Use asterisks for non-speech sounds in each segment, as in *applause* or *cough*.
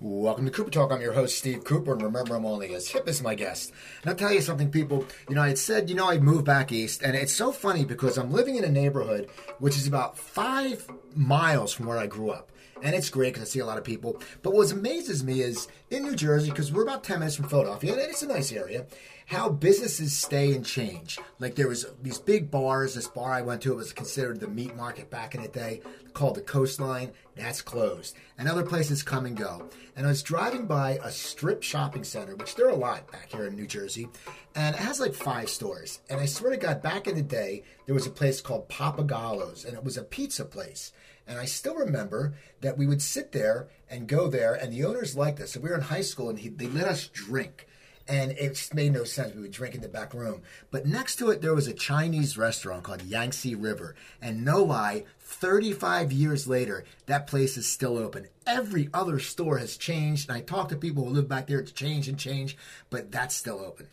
Welcome to Cooper Talk. I'm your host, Steve Cooper, and remember, I'm only as hip as my guest. And I'll tell you something, people. You know, I had said, you know, I'd move back east, and it's so funny because I'm living in a neighborhood which is about five miles from where I grew up. And it's great because I see a lot of people. But what amazes me is in New Jersey, because we're about 10 minutes from Philadelphia, and it's a nice area, how businesses stay and change. Like there was these big bars. This bar I went to, it was considered the meat market back in the day, called the Coastline. That's closed. And other places come and go. And I was driving by a strip shopping center, which there are a lot back here in New Jersey, and it has like five stores. And I swear to God, back in the day, there was a place called Papagallo's, and it was a pizza place. And I still remember that we would sit there and go there, and the owners liked us. So we were in high school, and he, they let us drink. And it made no sense. We would drink in the back room. But next to it, there was a Chinese restaurant called Yangtze River. And no lie, 35 years later, that place is still open. Every other store has changed. And I talk to people who live back there, it's changed and changed, but that's still open.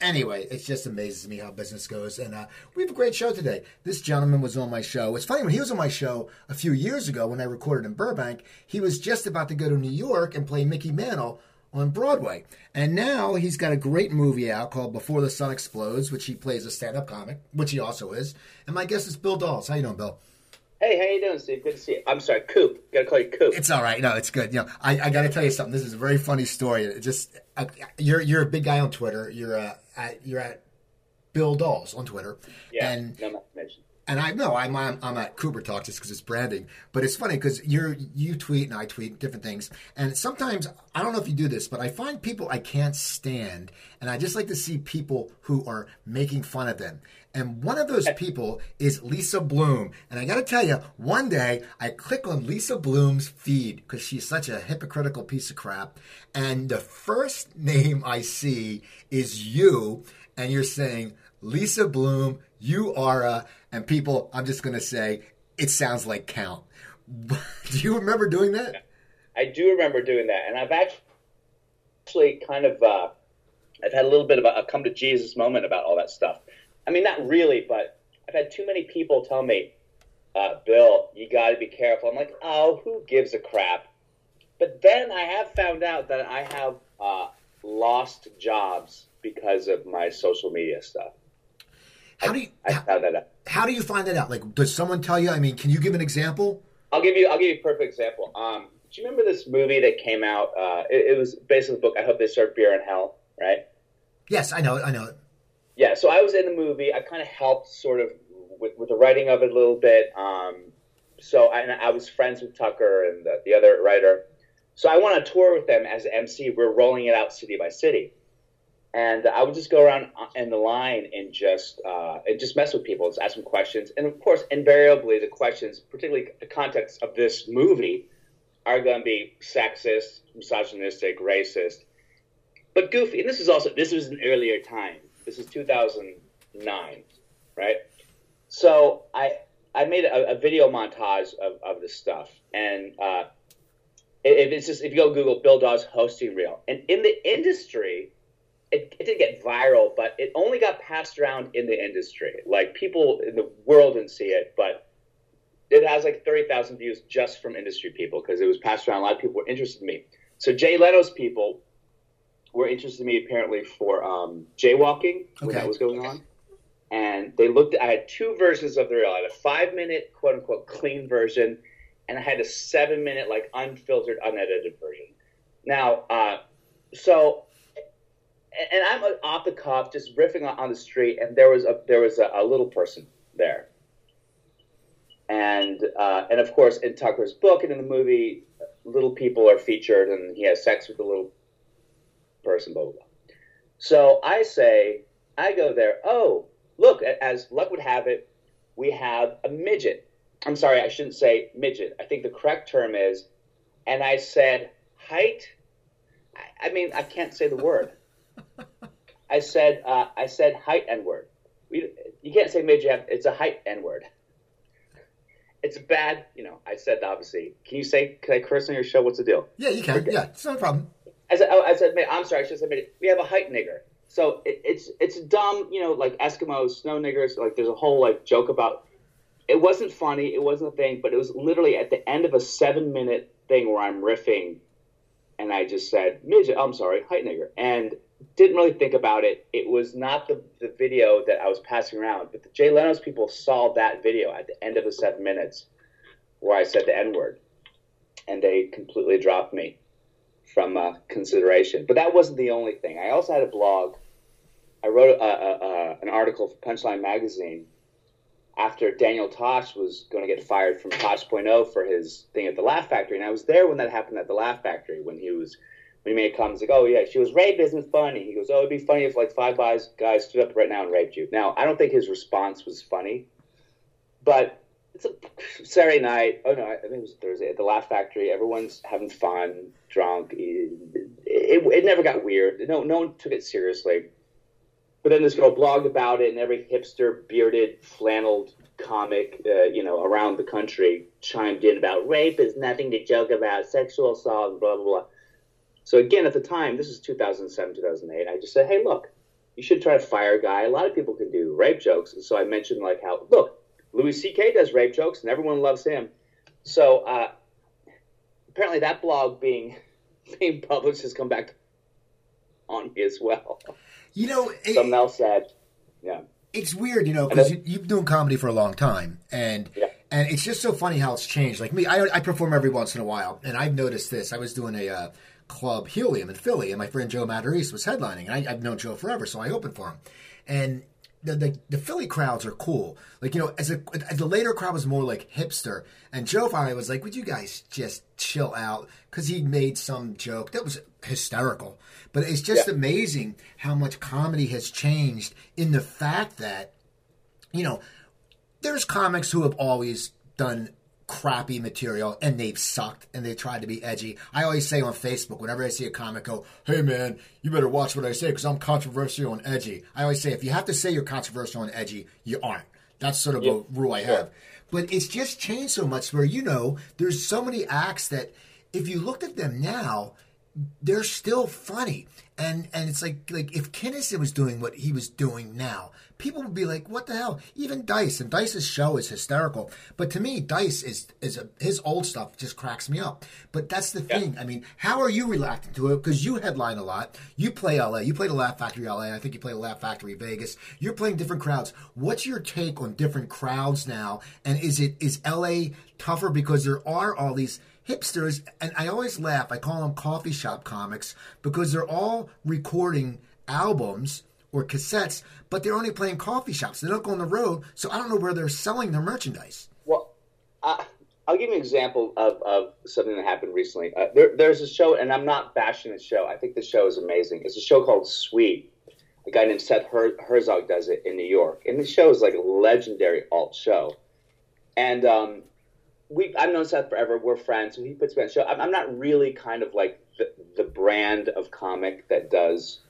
Anyway, it just amazes me how business goes. And uh, we have a great show today. This gentleman was on my show. It's funny, when he was on my show a few years ago when I recorded in Burbank, he was just about to go to New York and play Mickey Mantle on Broadway. And now he's got a great movie out called Before the Sun Explodes, which he plays a stand-up comic, which he also is. And my guest is Bill Dawes. How you doing, Bill? Hey, how you doing, Steve? Good to see you. I'm sorry, Coop. Gotta call you Coop. It's all right. No, it's good. You know, I, I got to tell you something. This is a very funny story. It just I, you're you're a big guy on Twitter. You're uh, at you're at Bill Dawes on Twitter. Yeah, and no. And I know I'm I'm, I'm at Cooper Talk just because it's branding, but it's funny because you're you tweet and I tweet different things, and sometimes I don't know if you do this, but I find people I can't stand, and I just like to see people who are making fun of them. And one of those people is Lisa Bloom. And I got to tell you, one day I click on Lisa Bloom's feed because she's such a hypocritical piece of crap. And the first name I see is you, and you're saying, Lisa Bloom, you are a, and people, I'm just going to say, it sounds like Count. *laughs* Do you remember doing that? I do remember doing that, and I've actually kind of uh, I've had a little bit of a, a come to Jesus moment about all that stuff. I mean, not really, but I've had too many people tell me, uh, "Bill, you got to be careful." I'm like, "Oh, who gives a crap?" But then I have found out that I have uh, lost jobs because of my social media stuff. How do you I found that out. How do you find that out? Like, does someone tell you? I mean, can you give an example? I'll give you. I'll give you a perfect example. Um, do you remember this movie that came out? Uh, it, it was based on the book. I hope they serve beer in hell. Right? Yes, I know it. I know it. Yeah. So I was in the movie. I kind of helped, sort of, with, with the writing of it a little bit. Um, so I, and I was friends with Tucker and the, the other writer. So I went on tour with them as MC. We're rolling it out city by city, and I would just go around in the line and just uh, and just mess with people, just ask them questions. And of course, invariably, the questions, particularly the context of this movie, are going to be sexist, misogynistic, racist, but goofy. And this is also this was an earlier time. This is 2009, right? So I I made a, a video montage of, of this stuff, and uh, if it's just if you go Google Bill Dawes hosting reel, and in the industry, it, it didn't get viral, but it only got passed around in the industry. Like people in the world didn't see it, but it has like thirty thousand views just from industry people because it was passed around. A lot of people were interested in me. So Jay Leno's people were interested in me apparently for um, jaywalking when Okay. that was going on. And they looked. I had two versions of the reel. I had a five minute quote unquote clean version, and I had a seven minute like unfiltered, unedited version. Now, uh, so and- I'm off the cuff, just riffing on, on the street, and there was a there was a, a little person there, and uh, and of course in Tucker's book and in the movie, little people are featured, and he has sex with the little person, blah blah blah. So I say, I go there. Oh, look, as luck would have it, we have a midget. I'm sorry, I shouldn't say midget. I think the correct term is, and I said height. I, I mean, I can't say the word. I said, uh, I said height n word. You can't say midget. It's a height n word. It's bad, you know. I said obviously. Can you say? Can I curse on your show? What's the deal? Yeah, you can. Yeah, it's no problem. I said, oh, I said. I'm sorry, I should have said, we have a height nigger. So it, it's it's dumb, you know, like Eskimos, snow niggers. Like there's a whole like joke about. It wasn't funny. It wasn't a thing, but it was literally at the end of a seven minute thing where I'm riffing and I just said midget. I'm sorry, height nigger, and didn't really think about it. It was not the, the video that I was passing around, but the Jay Leno's people saw that video at the end of the seven minutes where I said the N word, and they completely dropped me from uh, consideration. But that wasn't the only thing. I also had a blog. I wrote a, a, a, an article for Punchline Magazine after Daniel Tosh was going to get fired from Tosh.0 for his thing at the Laugh Factory, and I was there when that happened at the Laugh Factory when he was when he made comments like, "Oh yeah, she was raped isn't funny." He goes, "Oh, it'd be funny if like five guys guys stood up right now and raped you." Now, I don't think his response was funny, but it's a Saturday night. Oh no, I think it was Thursday at the Laugh Factory. Everyone's having fun, drunk. It, it, it never got weird. No, no one took it seriously. But then this girl blogged about it, and every hipster, bearded, flanneled comic, uh, you know, around the country chimed in about rape is nothing to joke about, sexual assault, blah blah blah. So again, at the time, this is 2007, 2008. I just said, hey, look, you should try to fire a guy. A lot of people can do rape jokes, and so I mentioned like how look, Louis C.K. does rape jokes, and everyone loves him. So uh, apparently, that blog being *laughs* being published has come back on me as well. You know, it, something else said, yeah. It's weird, you know, because you, you've been doing comedy for a long time, and yeah. and it's just so funny how it's changed. Like me, I, I perform every once in a while, and I've noticed this. I was doing a uh, club Helium in Philly, and my friend Joe Matarese was headlining, and I, have known Joe forever, so I opened for him, and the, the, the Philly crowds are cool. Like you know, as a as the later crowd was more like hipster, and Joe finally was like, "Would you guys just chill out?" Because he made some joke that was hysterical. But it's just yeah. amazing how much comedy has changed in the fact that, you know, there's comics who have always done crappy material and they've sucked and they tried to be edgy. I always say on Facebook, whenever I see a comic go, hey man, you better watch what I say because I'm controversial and edgy. I always say, if you have to say you're controversial and edgy, you aren't. That's sort of a rule I have. But it's just changed so much where, you know, there's so many acts that if you looked at them now, they're still funny. And and it's like like if Kinison was doing what he was doing now, people would be like, "What the hell?" Even Dice and Dice's show is hysterical. But to me, Dice is is a, his old stuff just cracks me up. But that's the thing. I mean, how are you reacting to it? Because you headline a lot. You play LA. You play the Laugh Factory LA. I think you play the Laugh Factory Vegas. You're playing different crowds. What's your take on different crowds now? And is it is LA tougher because there are all these hipsters, and I always laugh. I call them coffee shop comics because they're all recording albums or cassettes, but they're only playing coffee shops. They don't go on the road, so I don't know where they're selling their merchandise. Well, I, will give you an example of, of something that happened recently. Uh, there, there's a show, and I'm not bashing the show. I think the show is amazing. It's a show called Sweet. A guy named Seth Her- Herzog does it in New York, and the show is like a legendary alt show. And um, we I've known Seth forever. We're friends. He puts me on show. I'm, I'm not really kind of like the, the brand of comic that does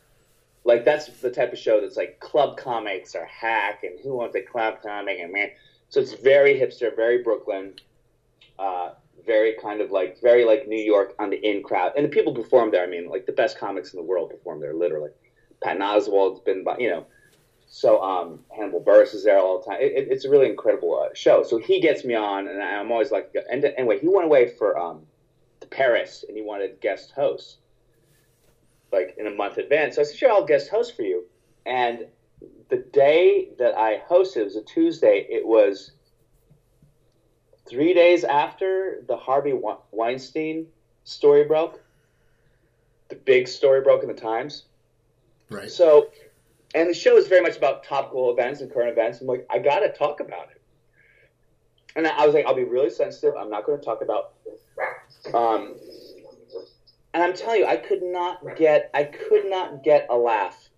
like that's the type of show that's like club comics or hack and who wants a club comic and man. So it's very hipster, very Brooklyn, uh, very kind of like very like New York on the in crowd. And the people perform there. I mean, like the best comics in the world perform there, literally. Patton Oswalt's been, by you know, so um, Hannibal Buress is there all the time. It, it, it's a really incredible uh, show. So he gets me on, and I'm always like, and anyway, he went away for um, to Paris, and he wanted guest hosts, like in a month advance. So I said, sure, I'll guest host for you. And the day that I hosted, it was a Tuesday. It was three days after the Harvey Weinstein story broke. The big story broke in the Times. Right. So and the show is very much about topical events and current events. I'm like, I got to talk about it. And I was like, I'll be really sensitive. I'm not going to talk about. Um, and I'm telling you, I could not get, I could not get a laugh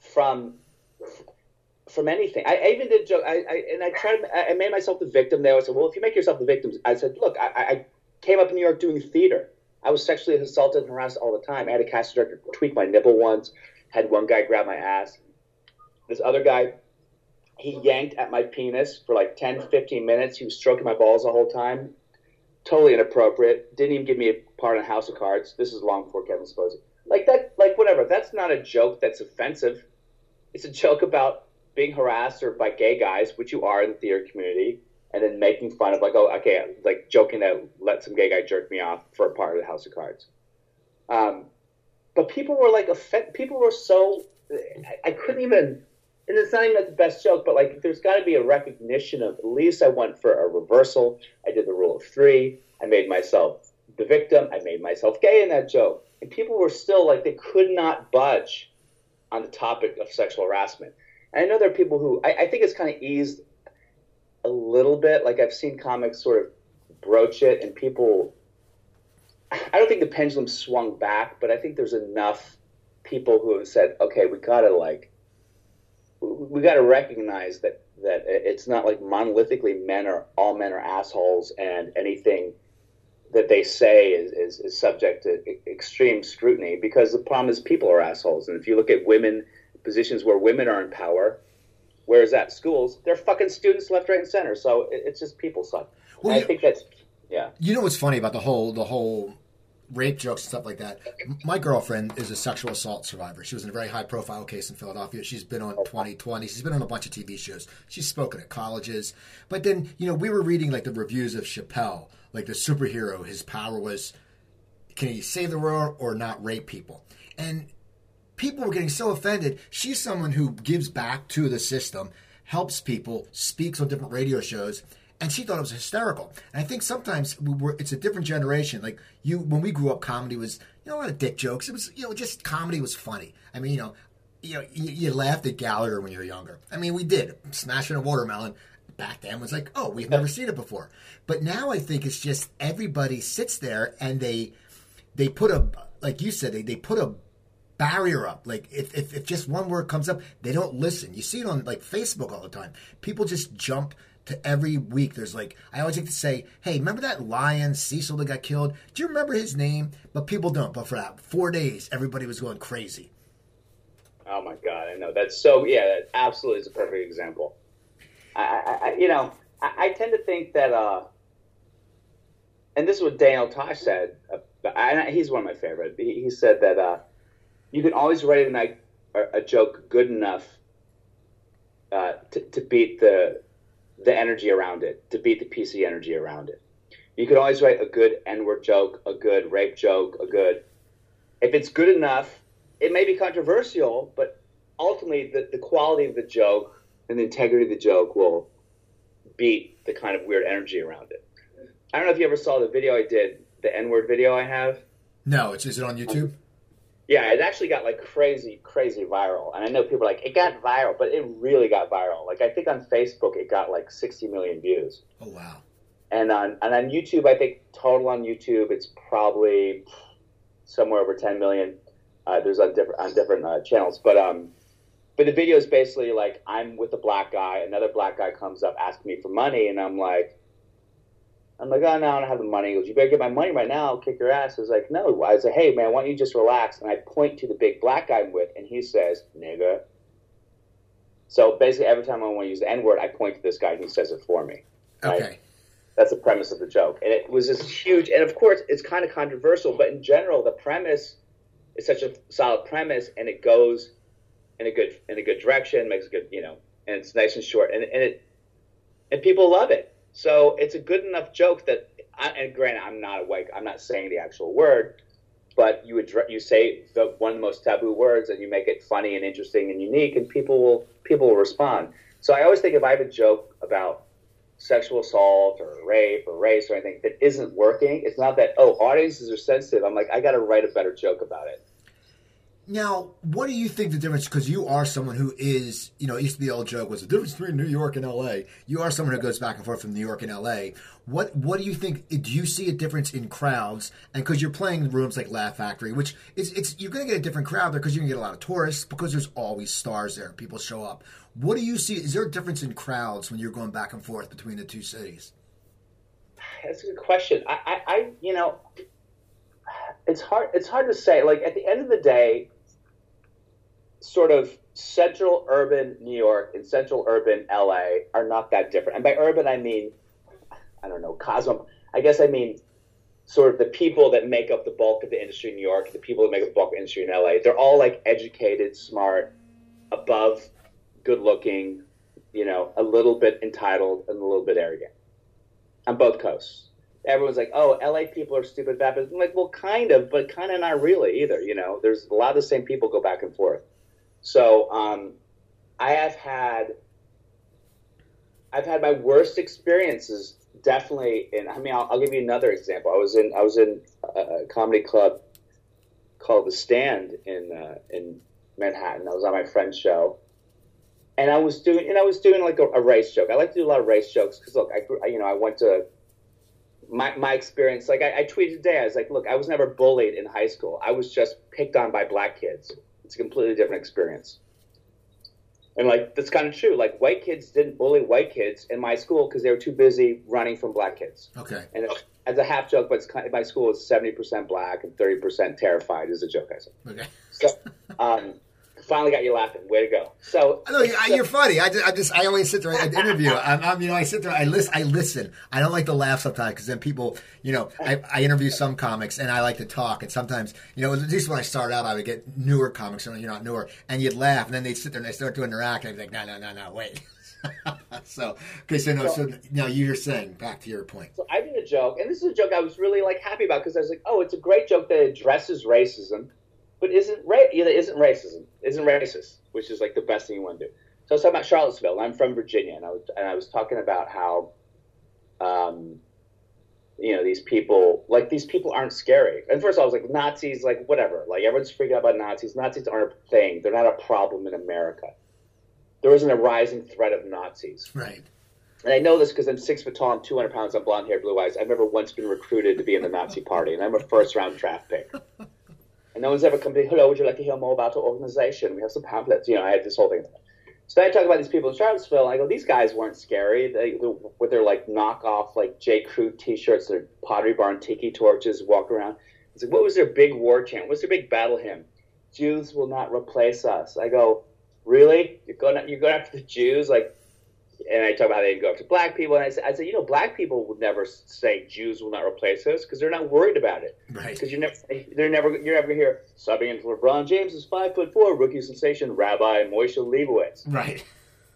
from from anything. I, I even did joke. I, I, and I tried. I made myself the victim. There, I said, "Well, if you make yourself the victim," I said, "Look, I, I came up in New York doing theater. I was sexually assaulted and harassed all the time. I had a casting director tweak my nipple once had one guy grab my ass. This other guy, he yanked at my penis for like 10, 15 minutes. He was stroking my balls the whole time. Totally inappropriate. Didn't even give me a part on House of Cards. This is long before Kevin Spacey. Like that, like whatever. That's not a joke that's offensive. It's a joke about being harassed or by gay guys, which you are in the theater community, and then making fun of like, oh, okay, like joking that let some gay guy jerk me off for a part of the House of Cards. Um, but people were like, offend- people were so, I, I couldn't even, and it's not even the best joke, but like, there's got to be a recognition of at least I went for a reversal. I did the rule of three. I made myself the victim. I made myself gay in that joke. And people were still like, they could not budge on the topic of sexual harassment. And I know there are people who, I, I think it's kind of eased a little bit. Like I've seen comics sort of broach it and people, I don't think the pendulum swung back, but I think there's enough people who have said, okay, we gotta like, we gotta recognize that that it's not like monolithically men are all men are assholes and anything that they say is, is, is subject to extreme scrutiny because the problem is people are assholes. And if you look at women, positions where women are in power, whereas at schools, they're fucking students left, right, and center. So it, it's just people suck. Well, I think that's, yeah. You know what's funny about the whole, the whole rape jokes and stuff like that. My girlfriend is a sexual assault survivor. She was in a very high profile case in Philadelphia. She's been on 2020. She's been on a bunch of TV shows. She's spoken at colleges. But then, you know, we were reading like the reviews of Chappelle, like the superhero. His power was can he save the world or not rape people? And people were getting so offended. She's someone who gives back to the system, helps people, speaks on different radio shows and she thought it was hysterical. And I think sometimes we were, it's a different generation. Like you, when we grew up, comedy was you know a lot of dick jokes. It was you know just comedy was funny. I mean you know you know you, you laughed at Gallagher when you were younger. I mean we did smashing a watermelon. Back then was like, oh, we've never seen it before. But now I think it's just everybody sits there and they they put a like you said they, they put a barrier up. Like if, if, if just one word comes up, they don't listen. You see it on like Facebook all the time. People just jump to every week. There's like I always like to say, "Hey, remember that lion Cecil that got killed? Do you remember his name?" But people don't. But for that four days, everybody was going crazy. Oh my god, I know that's so. Yeah, that absolutely is a perfect example. I, I you know, I, I, tend to think that, uh, and this is what Daniel Tosh said. Uh, he's one of my favorite. He, he said that uh, you can always write a, a joke good enough uh, to, to beat the the energy around it, to beat the PC energy around it. You could always write a good N-word joke, a good rape joke, a good. If it's good enough, it may be controversial, but ultimately the, the quality of the joke and the integrity of the joke will beat the kind of weird energy around it. I don't know if you ever saw the video I did, the N-word video I have. No, it's is it on YouTube? Yeah, it actually got like crazy, crazy viral. And I know people are like, it got viral, but it really got viral. Like I think on Facebook it got like 60 million views. Oh wow. And on and on YouTube, I think total on YouTube it's probably somewhere over 10 million. Uh, there's on different on different uh, channels, but um, but the video is basically like I'm with a black guy, another black guy comes up asking me for money, and I'm like, I'm like, oh, no, I don't have the money. He goes, you better get my money right now. I'll kick your ass. I was like, no. I was like, hey, man, why don't you just relax? And I point to the big black guy I'm with, and he says, nigga. So basically, every time I want to use the N word, I point to this guy, and he says it for me. Right? Okay. That's the premise of the joke. And it was this huge, and of course, it's kind of controversial, but in general, the premise is such a solid premise, and it goes in a good in a good direction, makes a good, you know, and it's nice and short, and, and it and people love it so it's a good enough joke that, I, and granted, I'm not awake. I'm not saying the actual word, but you address, you say the one of the most taboo words, and you make it funny and interesting and unique, and people will people will respond. So I always think if I have a joke about sexual assault or rape or race or anything that isn't working, it's not that oh audiences are sensitive. I'm like I got to write a better joke about it. Now, what do you think the difference? Because you are someone who is, you know, used to be the old joke was the difference between New York and L.A. You are someone who goes back and forth from New York and L.A. What What do you think? Do you see a difference in crowds? And because you're playing rooms like Laugh Factory, which is it's you're going to get a different crowd there because you're going to get a lot of tourists because there's always stars there. People show up. What do you see? Is there a difference in crowds when you're going back and forth between the two cities? That's a good question. I, I, I you know, it's hard. It's hard to say. Like at the end of the day sort of central urban New York and central urban LA are not that different. And by urban, I mean, I don't know, cosmo. I guess I mean sort of the people that make up the bulk of the industry in New York, the people that make up the bulk of the industry in LA. They're all like educated, smart, above, good looking, you know, a little bit entitled and a little bit arrogant on both coasts. everyone's like, "Oh, LA people are stupid Baptists." I'm like, "Well, kind of, but kind of not really either." You know, there's a lot of the same people go back and forth. So um, I have had I've had my worst experiences definitely in. I mean, I'll, I'll give you another example. I was in I was in a, comedy club called The Stand in uh, in Manhattan. I was on my friend's show, and I was doing and I was doing like a, a race joke. I like to do a lot of race jokes because look, I you know I went to my, my experience, like I, I, tweeted today, I was like, look, I was never bullied in high school. I was just picked on by black kids. It's a completely different experience. And like, that's kind of true. Like, white kids didn't bully white kids in my school because they were too busy running from black kids. Okay. And as a half joke, but it's kind of, my school is 70% black and 30% terrified is a joke I said. Okay. So, um, finally got you laughing. Way to go! So, no, you're funny. I just, I just, I always sit there. I interview. *laughs* I'm, I'm, you know, I sit there. I listen. I listen. I don't like to laugh sometimes because then people, you know, I, I interview some comics and I like to talk. And sometimes, you know, at least when I start out, I would get newer comics and you're not newer, and you'd laugh, and then they'd sit there and they start to interact, and I'd be like, no, no, no, no, wait. *laughs* so okay, so no, so now you're saying back to your point. So I did a joke, and this is a joke I was really like happy about because I was like, oh, it's a great joke that addresses racism but isn't ra- isn't racism, isn't racist, which is like the best thing you want to do. So I was talking about Charlottesville. I'm from Virginia, and I was and I was talking about how, um, you know, these people like these people aren't scary. And first of all, I was like Nazis, like whatever. Like everyone's freaking out about Nazis. Nazis aren't a thing. They're not a problem in America. There isn't a rising threat of Nazis. Right. And I know this because I'm six foot tall, I'm 200 pounds, I'm blonde hair, blue eyes. I've never once been recruited to be in the Nazi party, and I'm a first round draft pick. *laughs* And no one's ever come to me, hello, would you like to hear more about our organization? We have some pamphlets. You know, I had this whole thing. So I talk about these people in Charlottesville, I go, these guys weren't scary. They, they with their like knockoff like J. Crew t-shirts, their Pottery Barn tiki torches, walk around. It's like, what was their big war chant? What's their big battle hymn? Jews will not replace us. I go, really? You're going you're going after the Jews? Like, and I talk about how they go after black people, and I said, I said, you know, black people would never say Jews will not replace us because they're not worried about it. Right. Because you're never, they're never, you're never gonna hear subbing into LeBron James is five foot four, rookie sensation, Rabbi Moshe Leibowitz. Right.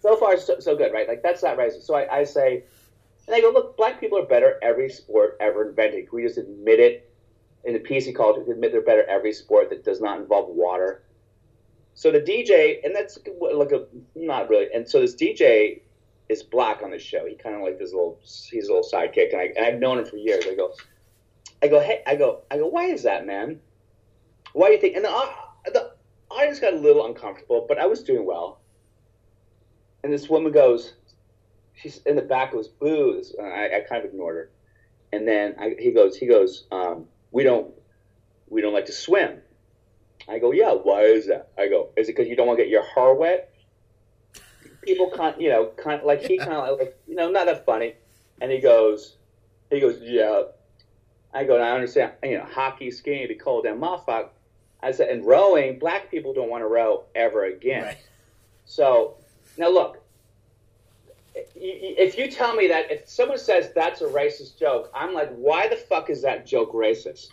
So far, so, so good, right? Like that's not racist. So I, I say, and I go, look, black people are better every sport ever invented. Can we just admit it? In the PC culture, we admit they're better every sport that does not involve water. So the DJ, and that's like a not really. And so this DJ is black on the show. He kind of like this little, he's a little sidekick, and, I, and I've known him for years. I go, I go, hey, I go, I go, why is that, man? Why do you think? And the, uh, the audience got a little uncomfortable, but I was doing well. And this woman goes, she's in the back goes, boo. And I, I kind of ignored her. And then I, he goes, he goes, um, we don't, we don't like to swim. I go, yeah. Why is that? I go, is it because you don't want to get your hair wet? People kind, you know, kind of like he kind of like, you know, not that funny. And he goes, he goes, yeah. I go, I understand. You know, hockey, skiing, be cold and motherfucker. I said, and rowing, black people don't want to row ever again. Right. So now look, if you tell me that if someone says that's a racist joke, I'm like, why the fuck is that joke racist?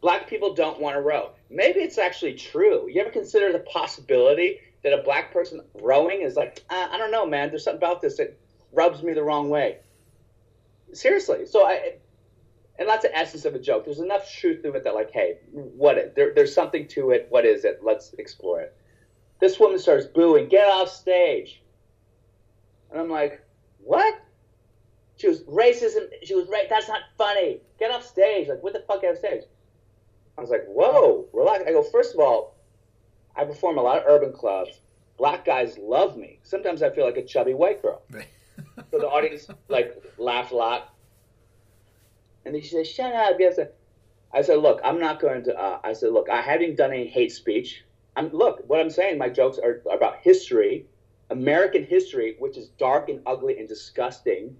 Black people don't want to row. Maybe it's actually true. You ever consider the possibility that a black person rowing is like, uh, I don't know, man. There's something about this that rubs me the wrong way. Seriously. So I, and that's the essence of a joke. There's enough truth to it that, like, hey, what? There, there's something to it. What is it? Let's explore it. This woman starts booing. Get off stage. And I'm like, what? She was racism. She was right. That's not funny. Get off stage. Like, what the fuck out of stage? I was like, whoa, relax. I go, first of all, I perform a lot of urban clubs. Black guys love me. Sometimes I feel like a chubby white girl. *laughs* so the audience like laughed a lot, and she said, "Shut up!" Yes. I said, "Look, I'm not going to." Uh, I said, "Look, I haven't done any hate speech. I'm look. What I'm saying, my jokes are about history, American history, which is dark and ugly and disgusting.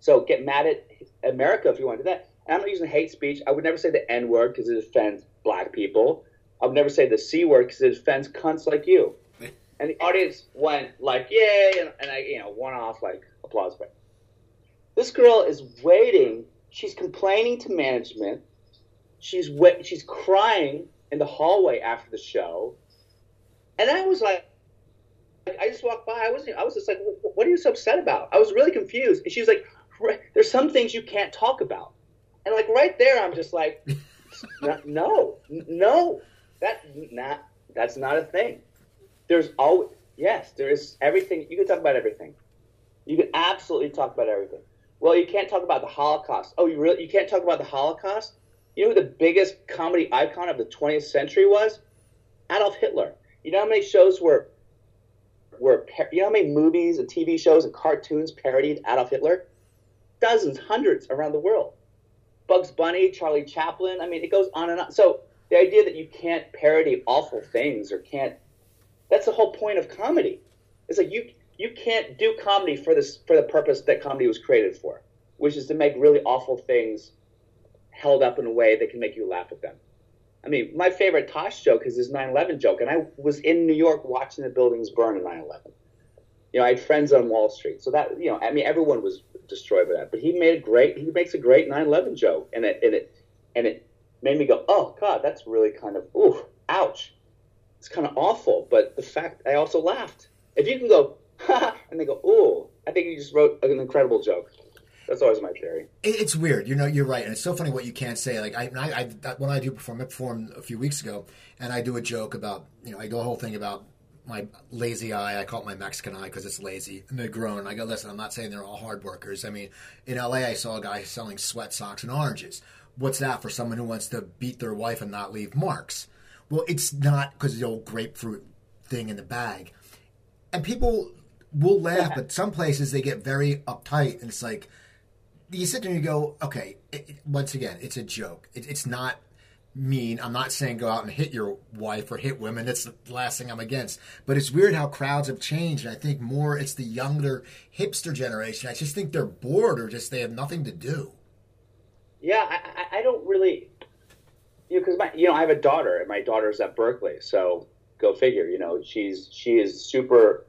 So get mad at America if you want to do that. And I'm not using hate speech. I would never say the N word because it offends black people. I would never say the C word because it offends cunts like you. *laughs* And the audience went like, yay, and, and I, you know, one off like applause break. This girl is waiting. She's complaining to management. She's wait, she's crying in the hallway after the show, and I was like, I just walked by. I wasn't. I was just like, what are you so upset about? I was really confused. And she was like, there's some things you can't talk about. And like right there, I'm just like, *laughs* no, no, that not that's not a thing. There's always yes, there is everything. You can talk about everything. You can absolutely talk about everything. Well, you can't talk about the Holocaust. Oh, you really? You can't talk about the Holocaust? You know who the biggest comedy icon of the 20th century was? Adolf Hitler. You know how many shows were were you know how many movies and TV shows and cartoons parodied Adolf Hitler? Dozens, hundreds around the world. Bugs Bunny, Charlie Chaplin. I mean, it goes on and on. So the idea that you can't parody awful things or can't that's the whole point of comedy. It's like you you can't do comedy for this for the purpose that comedy was created for, which is to make really awful things held up in a way that can make you laugh at them. I mean, my favorite Tosh joke is his 9/11 joke, and I was in New York watching the buildings burn in 9/11. You know, I had friends on Wall Street, so that you know, I mean, everyone was destroyed by that. But he made a great, he makes a great 9/11 joke, and it and it and it made me go, oh God, that's really kind of ooh, ouch. It's kind of awful, but the fact I also laughed. If you can go, ha, and they go, ooh, I think you just wrote an incredible joke." That's always my theory. It's weird, you know. You're right, and it's so funny what you can't say. Like I, I, I when I do perform, I a few weeks ago, and I do a joke about, you know, I do a whole thing about my lazy eye. I call it my Mexican eye because it's lazy and they're grown. I go, listen, I'm not saying they're all hard workers. I mean, in LA, I saw a guy selling sweat socks and oranges. What's that for someone who wants to beat their wife and not leave marks? Well, it's not because the old grapefruit thing in the bag. And people will laugh, but some places they get very uptight, and it's like you sit there and you go, okay. It, it, once again, it's a joke. It, it's not mean. I'm not saying go out and hit your wife or hit women. That's the last thing I'm against. But it's weird how crowds have changed. And I think more it's the younger hipster generation. I just think they're bored or just they have nothing to do. Yeah, I, I don't really, you know, because my, you know, I have a daughter, and my daughter's at Berkeley, so go figure. You know, she's she is super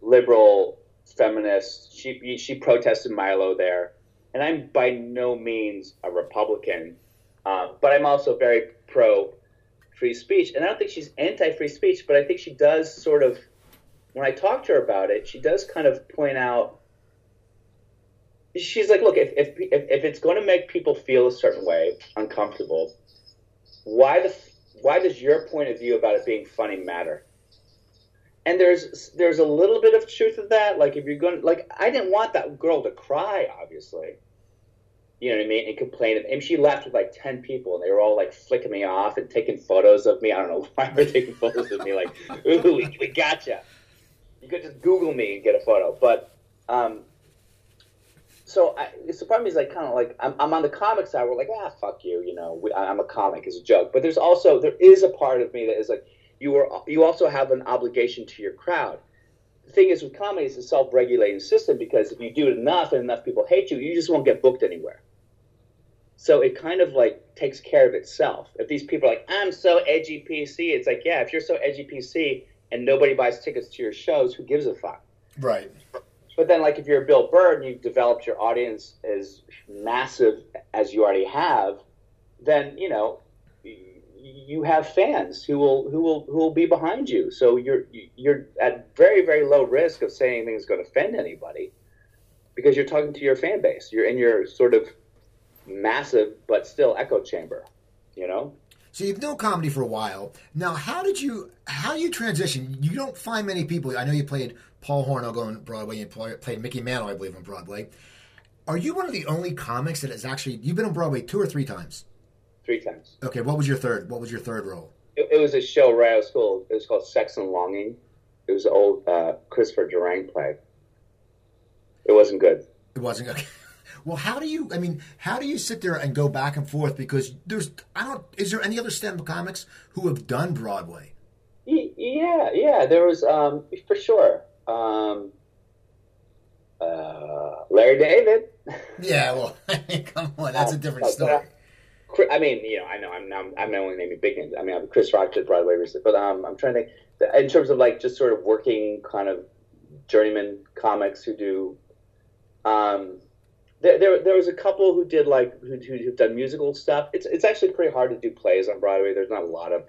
liberal feminist. She she protested Milo there, and I'm by no means a Republican, uh, but I'm also very pro free speech. And I don't think she's anti free speech, but I think she does sort of. When I talk to her about it, she does kind of point out. She's like, look, if if if, it's going to make people feel a certain way, uncomfortable, why the why does your point of view about it being funny matter? and there's there's a little bit of truth of that. Like if you're going, like I didn't want that girl to cry, obviously. You know what I mean? And complain. And she left with like ten people, and they were all like flicking me off and taking photos of me. I don't know *laughs* why they're taking photos of me. Like, ooh, we, we gotcha. You could just Google me and get a photo. But um, so I, the me is like kind of like I'm, I'm on the comic side. We're like, ah, fuck you. You know, we, I'm a comic. It's a joke. But there's also there is a part of me that is like you are you also have an obligation to your crowd. The thing is with comedy, it's a self-regulating system because if you do it enough and enough people hate you, you just won't get booked anywhere. So it kind of like takes care of itself. If these people are like, I'm so edgy PC, it's like, yeah, if you're so edgy PC and nobody buys tickets to your shows, who gives a fuck? Right. But then, like, if you're Bill Burr and you've developed your audience as massive as you already have, then you know you have fans who will who will who will be behind you. So you're you're at very very low risk of saying anything that's going to offend anybody because you're talking to your fan base. You're in your sort of massive but still echo chamber. You know. So you've known comedy for a while. Now, how did you how you transition? You don't find many people. I know you played Paul Hornung on Broadway. You played Mickey Mantle, I believe, on Broadway. Are you one of the only comics that has actually you've been on Broadway two or three times? three times. Okay, what was your third? What was your third role? It, it was a show right out of school. It was called Sex and Longing. It was an old uh, Christopher Durang play. It wasn't good. It wasn't okay. Well, how do you? I mean, how do you sit there and go back and forth? Because there's, I don't. Is there any other stand-up comics who have done Broadway? Yeah, yeah. There was um, for sure. Um, uh, Larry David. *laughs* Yeah, well, *laughs* come on, that's a different story. I mean, you know, I know I'm I'm, I'm not only naming big names. I mean, I'm Chris Rock did Broadway recently, but um, I'm trying to think in terms of like just sort of working kind of journeyman comics who do. Um, there, there, there was a couple who did like who, who've done musical stuff. It's it's actually pretty hard to do plays on Broadway. There's not a lot of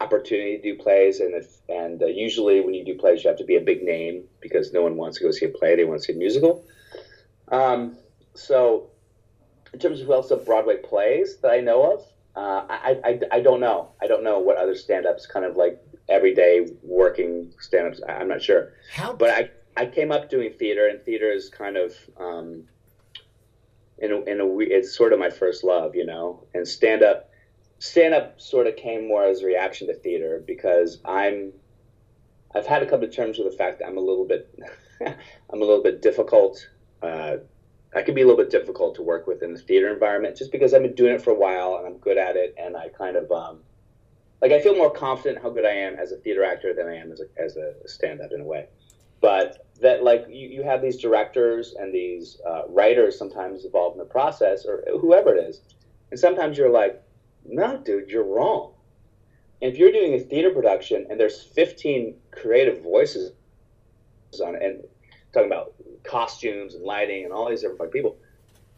opportunity to do plays, and if, and uh, usually when you do plays, you have to be a big name because no one wants to go see a play; they want to see a musical. Um, so in terms of who else of Broadway plays that I know of, uh, I, I, I don't know. I don't know what other stand-ups kind of like everyday working stand-ups. I, I'm not sure. How? But I, I came up doing theater, and theater is kind of um, in a, in a it's sort of my first love, you know. And stand up, stand up sort of came more as a reaction to theater because I'm I've had to come to terms with the fact that I'm a little bit *laughs* I'm a little bit difficult. Uh, I can be a little bit difficult to work with in the theater environment just because I've been doing it for a while and I'm good at it, and I kind of um, like I feel more confident how good I am as a theater actor than I am as a, as a stand up in a way. But that like you, you have these directors and these uh, writers sometimes involved in the process or whoever it is, and sometimes you're like, no, dude, you're wrong. And if you're doing a theater production and there's 15 creative voices on it, and talking about costumes and lighting and all these different people,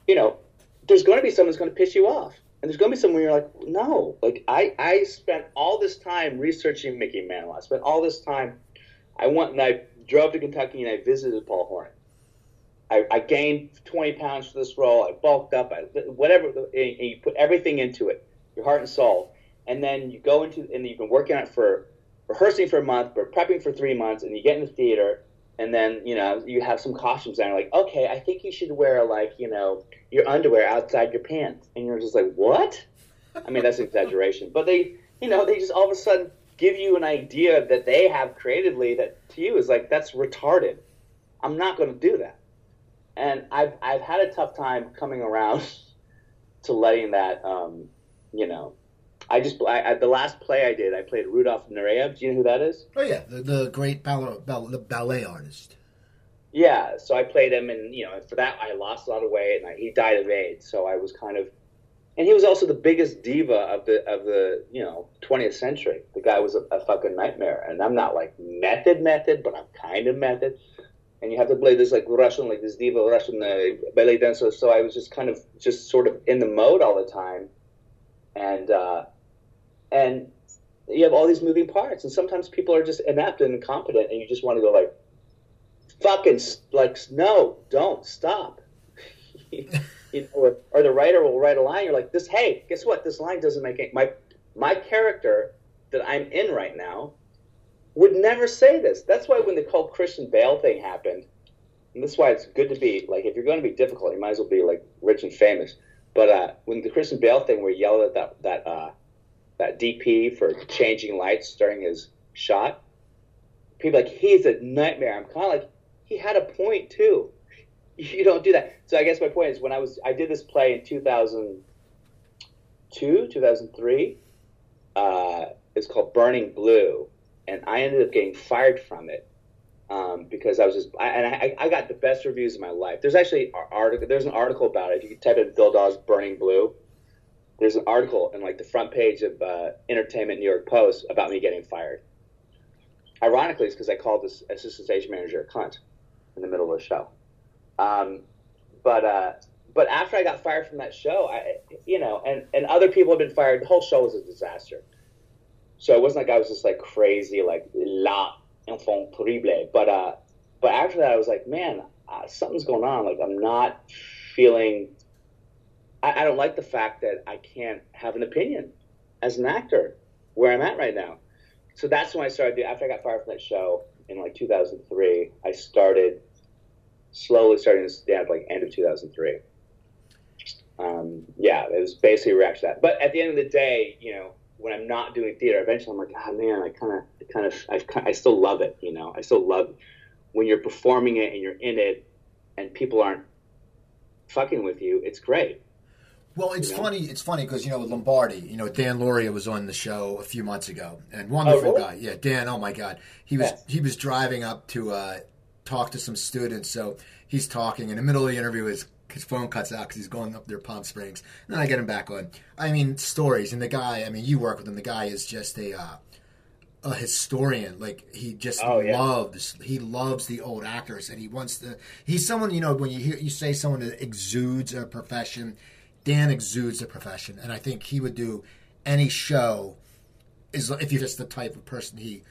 you know, there's going to be someone who's going to piss you off. And there's going to be someone you're like, no, like I, I spent all this time researching Mickey Mantle. I spent all this time. I went and I drove to Kentucky and I visited Paul Horn. I, I gained 20 pounds for this role. I bulked up. I, whatever. And you put everything into it, your heart and soul. And then you go into, and you've been working on it for, rehearsing for a month, but prepping for three months, and you get in the theater, and then you know you have some costumes and you're like okay i think you should wear like you know your underwear outside your pants and you're just like what i mean that's an exaggeration but they you know they just all of a sudden give you an idea that they have creatively that to you is like that's retarded i'm not going to do that and i've i've had a tough time coming around *laughs* to letting that um you know I just I, I, the last play I did, I played Rudolf Nureyev. Do you know who that is? Oh yeah, the, the great ballet, ballet, the ballet artist. Yeah, so I played him, and you know, for that I lost a lot of weight, and I, he died of AIDS. So I was kind of, and he was also the biggest diva of the of the you know 20th century. The guy was a, a fucking nightmare, and I'm not like method method, but I'm kind of method. And you have to play this like Russian, like this diva Russian uh, ballet dancer. So I was just kind of just sort of in the mode all the time, and. uh and you have all these moving parts, and sometimes people are just inept and incompetent, and you just want to go like, "Fucking like, no, don't stop." *laughs* *laughs* you know, or, or, the writer will write a line. You're like, "This, hey, guess what? This line doesn't make any, my my character that I'm in right now would never say this." That's why when the whole Christian Bale thing happened, and that's why it's good to be like, if you're going to be difficult, you might as well be like rich and famous. But uh, when the Christian Bale thing, where he yelled at that that uh, that DP for changing lights during his shot. People like he's a nightmare. I'm kind of like he had a point too. You don't do that. So I guess my point is when I was I did this play in 2002, 2003. Uh, it's called Burning Blue, and I ended up getting fired from it um, because I was just I, and I, I got the best reviews of my life. There's actually an article. There's an article about it. If you type in Bill Dawes Burning Blue, there's an article in like the front page of uh, Entertainment New York Post about me getting fired. Ironically, it's because I called this assistant stage manager a cunt in the middle of the show. Um, but uh, but after I got fired from that show, I you know, and and other people have been fired. The whole show was a disaster. So it wasn't like I was just like crazy, like la enfant terrible. But uh, but after that, I was like, man, uh, something's going on. Like I'm not feeling I, I don't like the fact that I can't have an opinion as an actor where I'm at right now. So that's when I started. After I got fired from that show in like 2003, I started slowly starting to stand up like end of 2003. Um, yeah, it was basically a reaction to that. But at the end of the day, you know, when I'm not doing theater, eventually I'm like, oh man, I kind of, kind of, I, I still love it. You know, I still love when you're performing it and you're in it, and people aren't fucking with you. It's great. Well, it's funny. It's funny because you know with Lombardi, you know Dan Lauria was on the show a few months ago, and wonderful oh, really? guy. Yeah, Dan. Oh my God, he was he was driving up to uh, talk to some students. So he's talking in the middle of the interview. His his phone cuts out because he's going up there Palm Springs. And then I get him back on. I mean stories, and the guy. I mean, you work with him. The guy is just a. Uh, a historian, like he just Oh, yeah. loves he loves the old actors, and he wants to. He's someone you know when you hear you say someone that exudes a profession, Dan exudes a profession, and I think he would do any show is if you're just the type of person he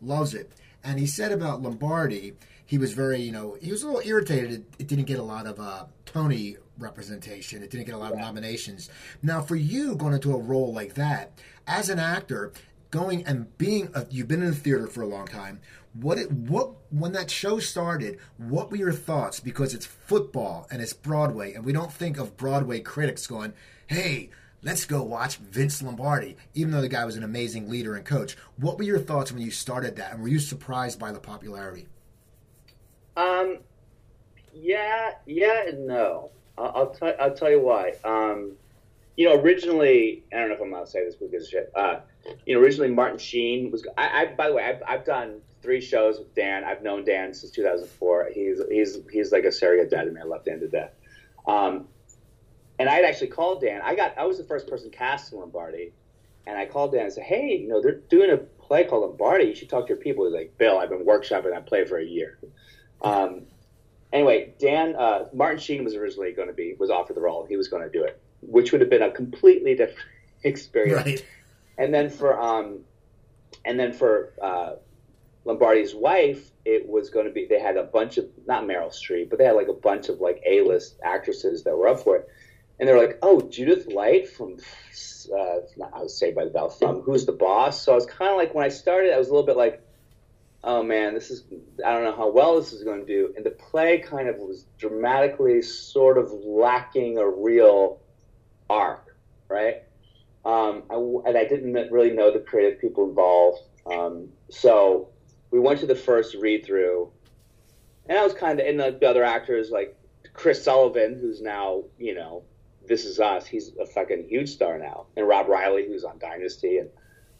loves it. and he said about Lombardi, he was very, you know, he was a little irritated. It, it didn't get a lot of uh, Tony representation. It didn't get a lot of nominations. Now, for you going into a role like that, as an actor, going and being, a, you've been in the theater for a long time. What it, what when that show started, what were your thoughts? Because it's football and it's Broadway, and we don't think of Broadway critics going, "Hey, let's go watch Vince Lombardi," even though the guy was an amazing leader and coach. What were your thoughts when you started that, and were you surprised by the popularity? Um, yeah, yeah, and no. I'll, I'll tell I'll tell you why. Um, you know, originally, I don't know if I'm allowed to say this because shit. Uh, you know, originally Martin Sheen was. I, I by the way, I've, I've done three shows with Dan. I've known Dan since 2004. He's he's he's like a surrogate dad to me. I love Dan to death. Um, and I had actually called Dan. I got I was the first person cast in Lombardi, and I called Dan and said, "Hey, you know, they're doing a play called Lombardi. You should talk to your people." He's like, "Bill, I've been workshopping that play for a year." Um, anyway, Dan uh, Martin Sheen was originally going to be was offered the role. He was going to do it, which would have been a completely different *laughs* experience. Right. And then for um, and then for uh, Lombardi's wife, it was going to be they had a bunch of not Meryl Streep, but they had like a bunch of like A list actresses that were up for it, and they were like, oh, Judith Light from. Uh, I was Saved by the Bell from Who's the Boss. So I was kind of like when I started, I was a little bit like, oh man, this is I don't know how well this is going to do. And the play kind of was dramatically sort of lacking a real arc, right? Um, I, and I didn't really know the creative people involved. Um, so we went to the first read through, and I was kind of, and the other actors like Chris Sullivan, who's now you know This Is Us, he's a fucking huge star now, and Rob Riley, who's on Dynasty, and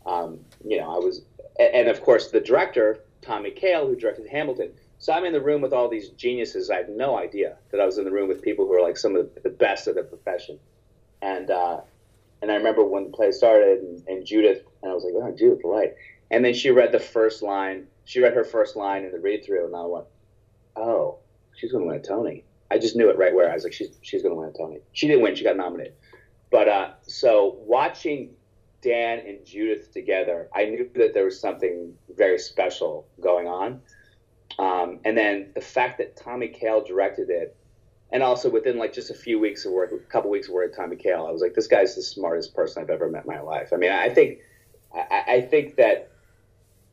um, you know I was, and of course the director Tommy Kail, who directed Hamilton. So I'm in the room with all these geniuses. I had no idea that I was in the room with people who are like some of the best of their profession. And uh, and I remember when the play started, and, and Judith, and I was like, oh, Judith Light. And then she read the first line. She read her first line in the read through, and I went, oh, she's going to win a Tony. I just knew it right where I was like, she's she's going to win a Tony. She didn't win. She got nominated. But uh, so watching Dan and Judith together, I knew that there was something very special going on. Um, and then the fact that Tommy Kail directed it, and also within like just a few weeks of work, a couple weeks of work Tommy Kail, I was like, this guy's the smartest person I've ever met in my life. I mean, I think, I, I think that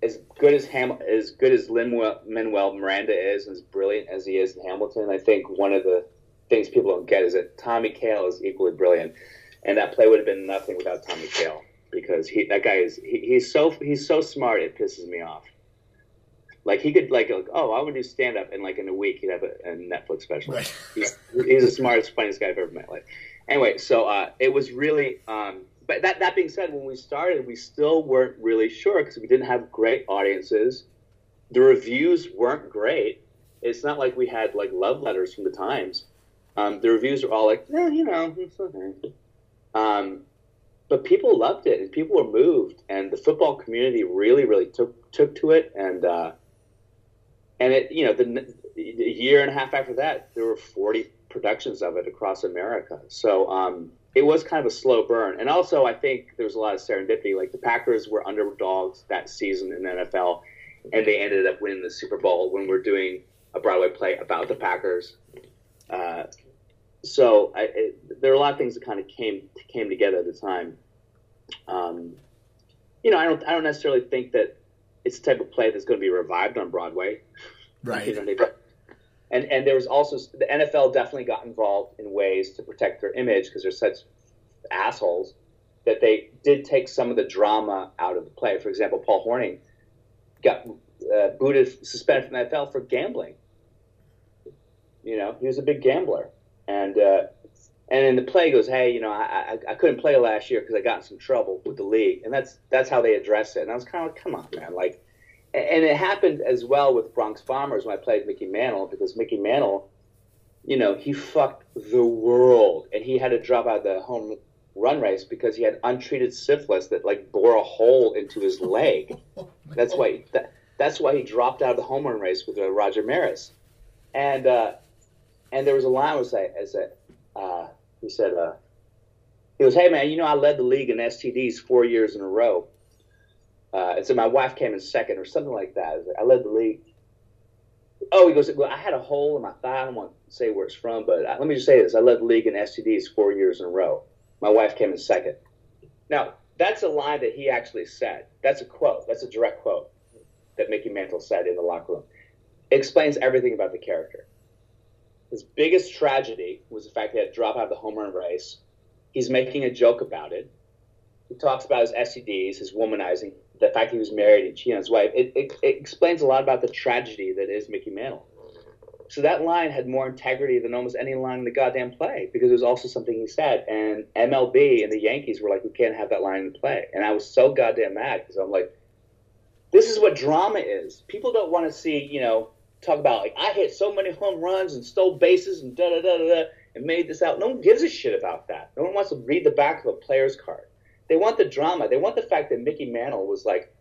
as good as Ham, as good as Lin-Manuel Miranda is, and as brilliant as he is in Hamilton, I think one of the things people don't get is that Tommy Kail is equally brilliant, and that play would have been nothing without Tommy Kail because he that guy is he, he's so he's so smart it pisses me off. Like he could like, like oh I would do stand up and like in a week he'd have a, a Netflix special. Right. He's, he's the smartest funniest guy I've ever met. Like anyway, so uh, it was really. Um, but that that being said, when we started, we still weren't really sure because we didn't have great audiences. The reviews weren't great. It's not like we had like love letters from the Times. Um, the reviews are all like, eh, you know, it's okay. Um, but people loved it and people were moved and the football community really really took took to it and uh, and it you know the, the year and a half after that there were 40 productions of it across America. So um, it was kind of a slow burn. And also I think there was a lot of serendipity like the Packers were underdogs that season in the NFL and they ended up winning the Super Bowl when we're doing a Broadway play about the Packers. Uh, so I, it, there are a lot of things that kind of came came together at the time um, you know, I don't I don't necessarily think that it's the type of play that's going to be revived on Broadway. Right. you know, they, and and there was also the NFL definitely got involved in ways to protect their image because they're such assholes that they did take some of the drama out of the play. For example, Paul Hornung got uh, booted, suspended from the NFL for gambling. You know, he was a big gambler, and uh, and then the play goes, hey, you know, I, I, I couldn't play last year because I got in some trouble with the league, and that's that's how they address it. And I was kind of like, come on, man, like, and it happened as well with Bronx Bombers when I played Mickey Mantle because Mickey Mantle, you know, he fucked the world, and he had to drop out of the home run race because he had untreated syphilis that like bore a hole into his leg. *laughs* that's why that, that's why he dropped out of the home run race with uh, Roger Maris, and uh, and there was a line was as a uh, he said, uh, he goes, hey man, you know I led the league in STDs four years in a row. Uh, and so my wife came in second or something like that. I, like, I led the league. Oh, he goes, well, I had a hole in my thigh. I don't want to say where it's from, but I, let me just say this. I led the league in STDs four years in a row. My wife came in second. Now, that's a line that he actually said. That's a quote. That's a direct quote that Mickey Mantle said in the locker room. It explains everything about the character. His biggest tragedy was the fact that he had to drop out of the home run race. He's making a joke about it. He talks about his STDs, his womanizing, the fact he was married and cheated on his wife. It, it, it explains a lot about the tragedy that is Mickey Mantle. So that line had more integrity than almost any line in the goddamn play because it was also something he said. And MLB and the Yankees were like, we can't have that line in the play. And I was so goddamn mad because I'm like, this is what drama is. People don't want to see, you know, talk about like I hit so many home runs and stole bases and da da da da and made this out. No one gives a shit about that. No one wants to read the back of a player's card. They want the drama. They want the fact that Mickey Mantle was like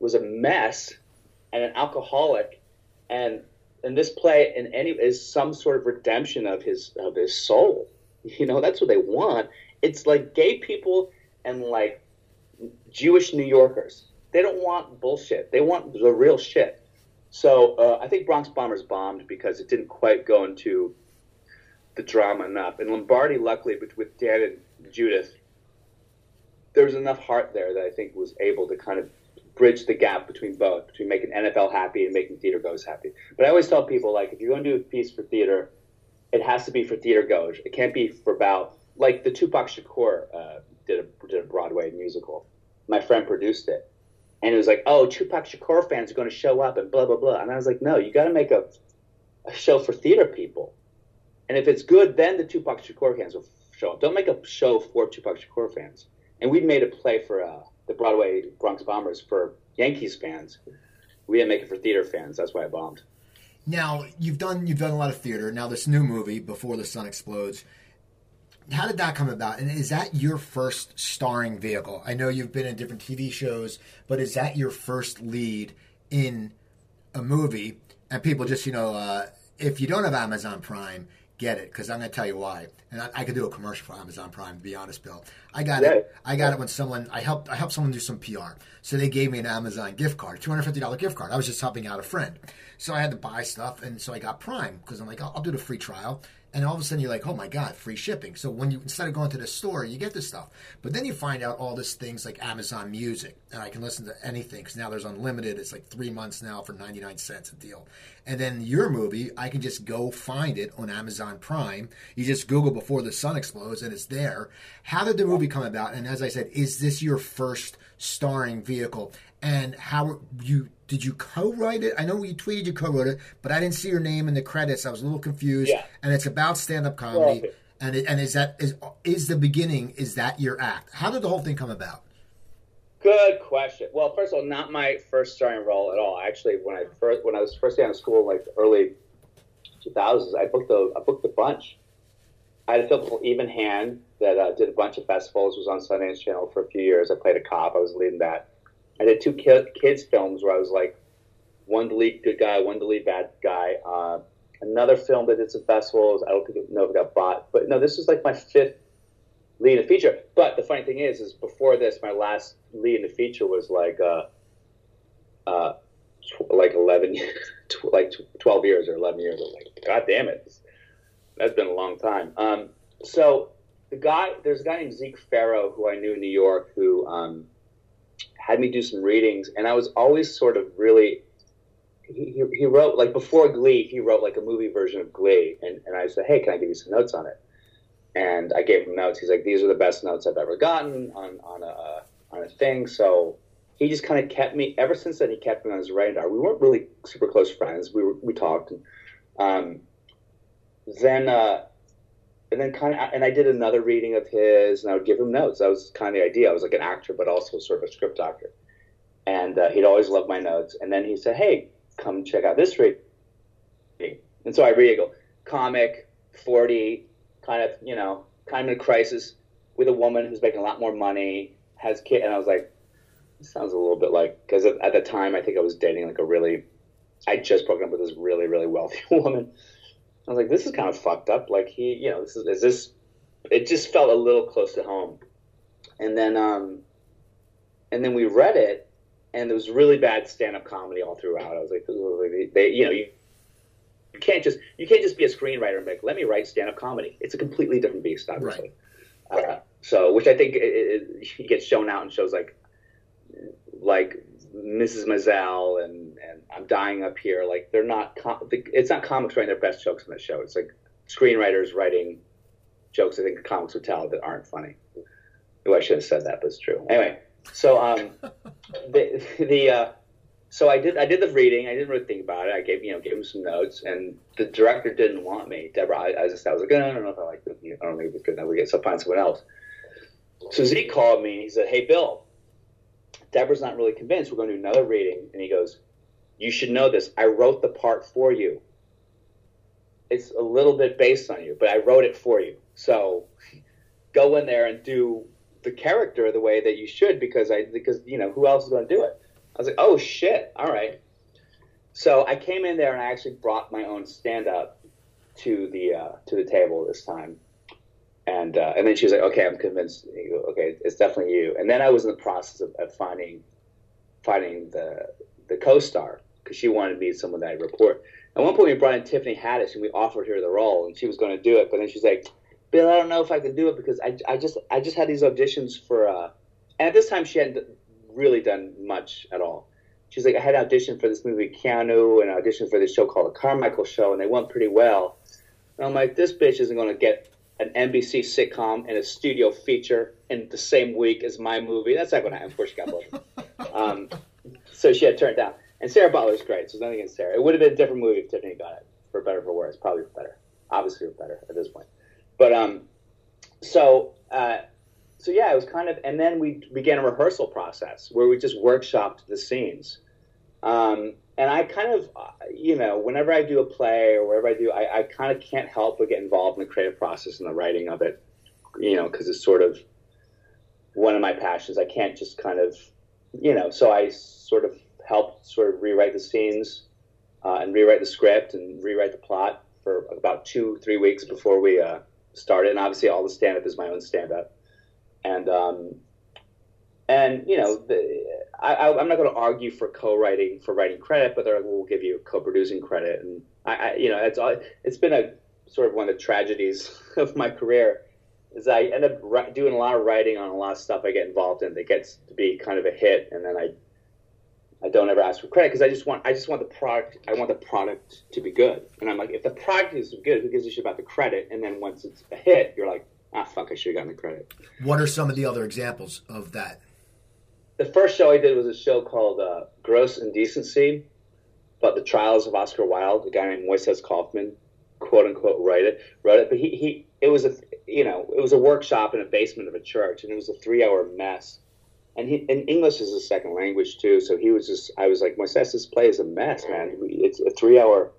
was a mess and an alcoholic and and this play in any is some sort of redemption of his of his soul. *laughs* You know, that's what they want. It's like gay people and like Jewish New Yorkers. They don't want bullshit. They want the real shit. So uh, I think Bronx Bombers bombed because it didn't quite go into the drama enough. And Lombardi, luckily, with, Dan and Judith, there was enough heart there that I think was able to kind of bridge the gap between both, between making NFL happy and making theater goers happy. But I always tell people, like, if you're going to do a piece for theater, it has to be for theater goers. It can't be for about, like, the Tupac Shakur uh, did, a, did a Broadway musical. My friend produced it. And it was like, oh, Tupac Shakur fans are going to show up and blah, blah, blah. And I was like, no, you got to make a, a show for theater people. And if it's good, then the Tupac Shakur fans will show up. Don't make a show for Tupac Shakur fans. And we made a play for uh, the Broadway Bronx Bombers for Yankees fans. We didn't make it for theater fans. That's why I bombed. Now you've done you've done a lot of theater. Now this new movie, Before the Sun Explodes, how did that come about? And is that your first starring vehicle? I know you've been in different TV shows, but is that your first lead in a movie? And people just you know, uh, if you don't have Amazon Prime, get it because I'm going to tell you why. And I, I, could do a commercial for Amazon Prime. To be honest, Bill, I got yeah. it. I got yeah. it when someone I helped. I helped someone do some PR, so they gave me an Amazon gift card, two hundred fifty dollar gift card. I was just helping out a friend, so I had to buy stuff, and so I got Prime because I'm like, I'll, I'll do the free trial. And all of a sudden, you're like, oh my God, free shipping. So when you, instead of going to the store, you get this stuff. But then you find out all these things like Amazon Music, and I can listen to anything because now there's unlimited. It's like three months now for 99 cents a deal. And then your movie, I can just go find it on Amazon Prime. You just Google Before the Sun Explodes, and it's there. How did the movie come about? And as I said, is this your first starring vehicle? And how you did you co-write it? I know you tweeted you co-wrote it, but I didn't see your name in the credits. I was a little confused. Yeah. And it's about stand-up comedy. Well, and it, and is that is is the beginning? Is that your act? How did the whole thing come about? Good question. Well, first of all, not my first starring role at all. Actually, when I first when I was first out of school, like early 2000s, I booked a I booked a bunch. I had a film called Even Hand that uh, did a bunch of festivals. Was on Sundance Channel for a few years. I played a cop. I was leading that. I did two kids films where I was like one the lead good guy, one the lead bad guy. Uh, another film that did some festivals. I don't think know if it got bought, but no, this was like my fifth lead in a feature. But the funny thing is, is before this, my last lead in a feature was like uh, uh, tw- like eleven, *laughs* tw- like twelve years or eleven years. I was like, God damn it, that's been a long time. Um, so the guy, there's a guy named Zeke Farrow who I knew in New York who. Um, had me do some readings, and I was always sort of really. He, he wrote like before Glee, he wrote like a movie version of Glee, and, and I said, "Hey, can I give you some notes on it?" And I gave him notes. He's like, "These are the best notes I've ever gotten on on a on a thing." So he just kind of kept me ever since then. He kept me on his radar. We weren't really super close friends. We were, we talked. And, um, then uh, and then kind of, and I did another reading of his, and I would give him notes. That was kind of the idea. I was like an actor, but also sort of a script doctor. And uh, he'd always love my notes. And then he said, "Hey, come check out this reading." And so I read. I go, comic, forty, kind of, you know, kind of a crisis with a woman who's making a lot more money, has kid, and I was like, this sounds a little bit like because at, the time I think I was dating like a really, I just broken up with this really really wealthy *laughs* woman I was like, this is kind of fucked up. Like he, you know, this is, is this, it just felt a little close to home. And then, um, and then we read it and there was really bad stand-up comedy all throughout. I was like, they, they you know, you, you can't just you can't just be a screenwriter and be like, let me write stand-up comedy. It's a completely different beast, obviously. Right. Uh, so, which I think it, it, gets shown out in shows like like Mrs. Maisel and and I'm dying up here. Like they're not. Com- it's not comics writing their best jokes on the show. It's like screenwriters writing jokes. I think comics would tell that aren't funny. Oh, I should have said that, but it's true. Anyway, so um, *laughs* the the uh, so I did I did the reading. I didn't really think about it. I gave you know gave him some notes, and the director didn't want me. Deborah, I, I just I was like, I don't know if I like it. I don't think it was good enough. We get so find someone else. So Zeke called me and he said, Hey Bill, Deborah's not really convinced. We're going to do another reading. And he goes, You should know this. I wrote the part for you. It's a little bit based on you, but I wrote it for you. So go in there and do the character the way that you should because I because you know who else is going to do it. I was like, oh shit, all right. So I came in there and I actually brought my own stand up to the uh, to the table this time, and uh, and then she was like, okay, I'm convinced. okay, it's definitely you. And then I was in the process of, of finding finding the the co-star because she wanted to be someone that I report. At one point, we brought in Tiffany Haddish and we offered her the role, and she was going to do it, but then she's like, Bill, I don't know if I can do it because I, I just I just had these auditions for, uh, and at this time she hadn't really done much at all. She's like, I had an audition for this movie Keanu and an audition for this show called The Carmichael Show, and they went pretty well. And I'm like, this bitch isn't going to get an NBC sitcom and a studio feature in the same week as my movie. That's not going to happen. Of course, she got both. *laughs* um, so she had turned down. And Sarah Butler's great, so nothing against Sarah. It would have been a different movie if Tiffany got it, for better or for worse. Probably for better. Obviously for better at this point. But um, so uh, so yeah, it was kind of, and then we began a rehearsal process where we just workshopped the scenes. Um, and I kind of, you know, whenever I do a play or wherever I do, I, I kind of can't help but get involved in the creative process and the writing of it, you know, because it's sort of one of my passions. I can't just kind of, you know, so I sort of helped sort of rewrite the scenes uh, and rewrite the script and rewrite the plot for about two, three weeks before we uh, started. And obviously, all the stand up is my own stand up. And, um, and you know, the, I, am not going to argue for co-writing for writing credit, but they're like, we'll give you co-producing credit. And I, I, you know, it's it's been a sort of one of the tragedies *laughs* of my career is I end up doing a lot of writing on a lot of stuff I get involved in that gets to be kind of a hit, and then I I don't ever ask for credit because I just want I just want the product I want the product to be good, and I'm like if the product is good, who gives a shit about the credit? And then once it's a hit, you're like ah fuck, I should have gotten the credit. What are some of the other examples of that? The first show I did was a show called uh, Gross Indecency about the trials of Oscar Wilde. A guy named Moises Kaufman, quote unquote, wrote it. Wrote it, but he, he it was a you know it was a workshop in a basement of a church, and it was a three hour mess. And he and English is a second language too, so he was just I was like Moises, this play is a mess, man. It's a three hour.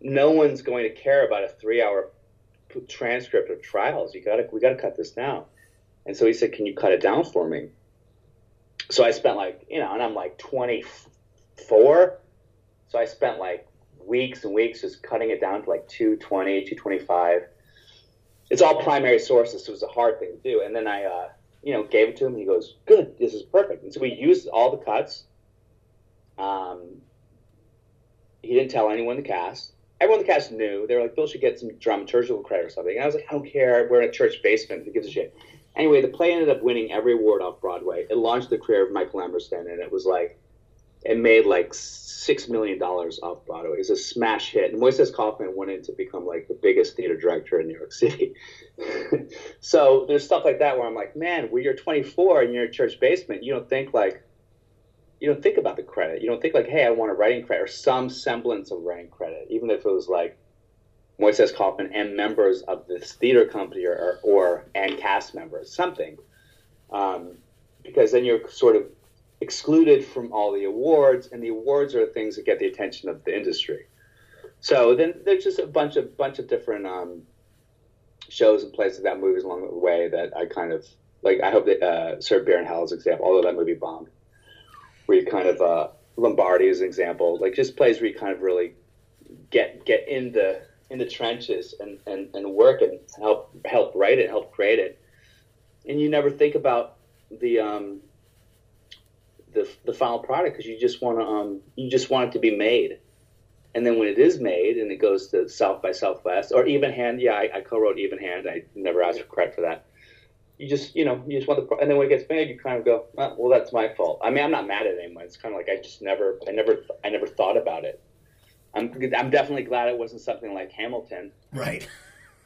No one's going to care about a three hour transcript of trials. You got to we got to cut this down. And so he said, "Can you cut it down for me?" So I spent like, you know, and I'm like 24. So I spent like weeks and weeks just cutting it down to like 220, 225. It's all primary sources, so it was a hard thing to do. And then I, uh, you know, gave it to him. he goes, "Good, this is perfect." And so we used all the cuts. Um, he didn't tell anyone the cast. Everyone in the cast knew. They were like, "Bill should get some dramaturgical credit or something." And I was like, "I don't care. We're in a church basement. Who gives a shit?" Anyway, the play ended up winning every award off Broadway. It launched the career of Michael Emerson, and it was like it made like six million dollars off Broadway. It's a smash hit, and Moises Kaufman went in to become like the biggest theater director in New York City. *laughs* so there's stuff like that where I'm like, man, when you're 24 and you're in a church basement, you don't think like you don't think about the credit. You don't think like, hey, I want a writing credit or some semblance of writing credit, even if it was like Moises Kaufman and members of this theater company or, or and cast members, something. Um, because then you're sort of excluded from all the awards, and the awards are things that get the attention of the industry. So then there's just a bunch of bunch of different um, shows and places that movies along the way that I kind of like. I hope that uh, Sir Baron Hell's example, although that movie bombed, where you kind of uh, Lombardi is an example, like just plays where you kind of really get get in the in the trenches and, and, and work and help help write it, help create it. And you never think about the um, the the final product because you just want to um you just want it to be made, and then when it is made and it goes to South by Southwest or Even Hand, yeah, I, I co-wrote Even Hand. I never asked for credit for that. You just you know you just want the and then when it gets made, you kind of go, well, that's my fault. I mean, I'm not mad at anyone. It's kind of like I just never I never I never thought about it. I'm I'm definitely glad it wasn't something like Hamilton. Right.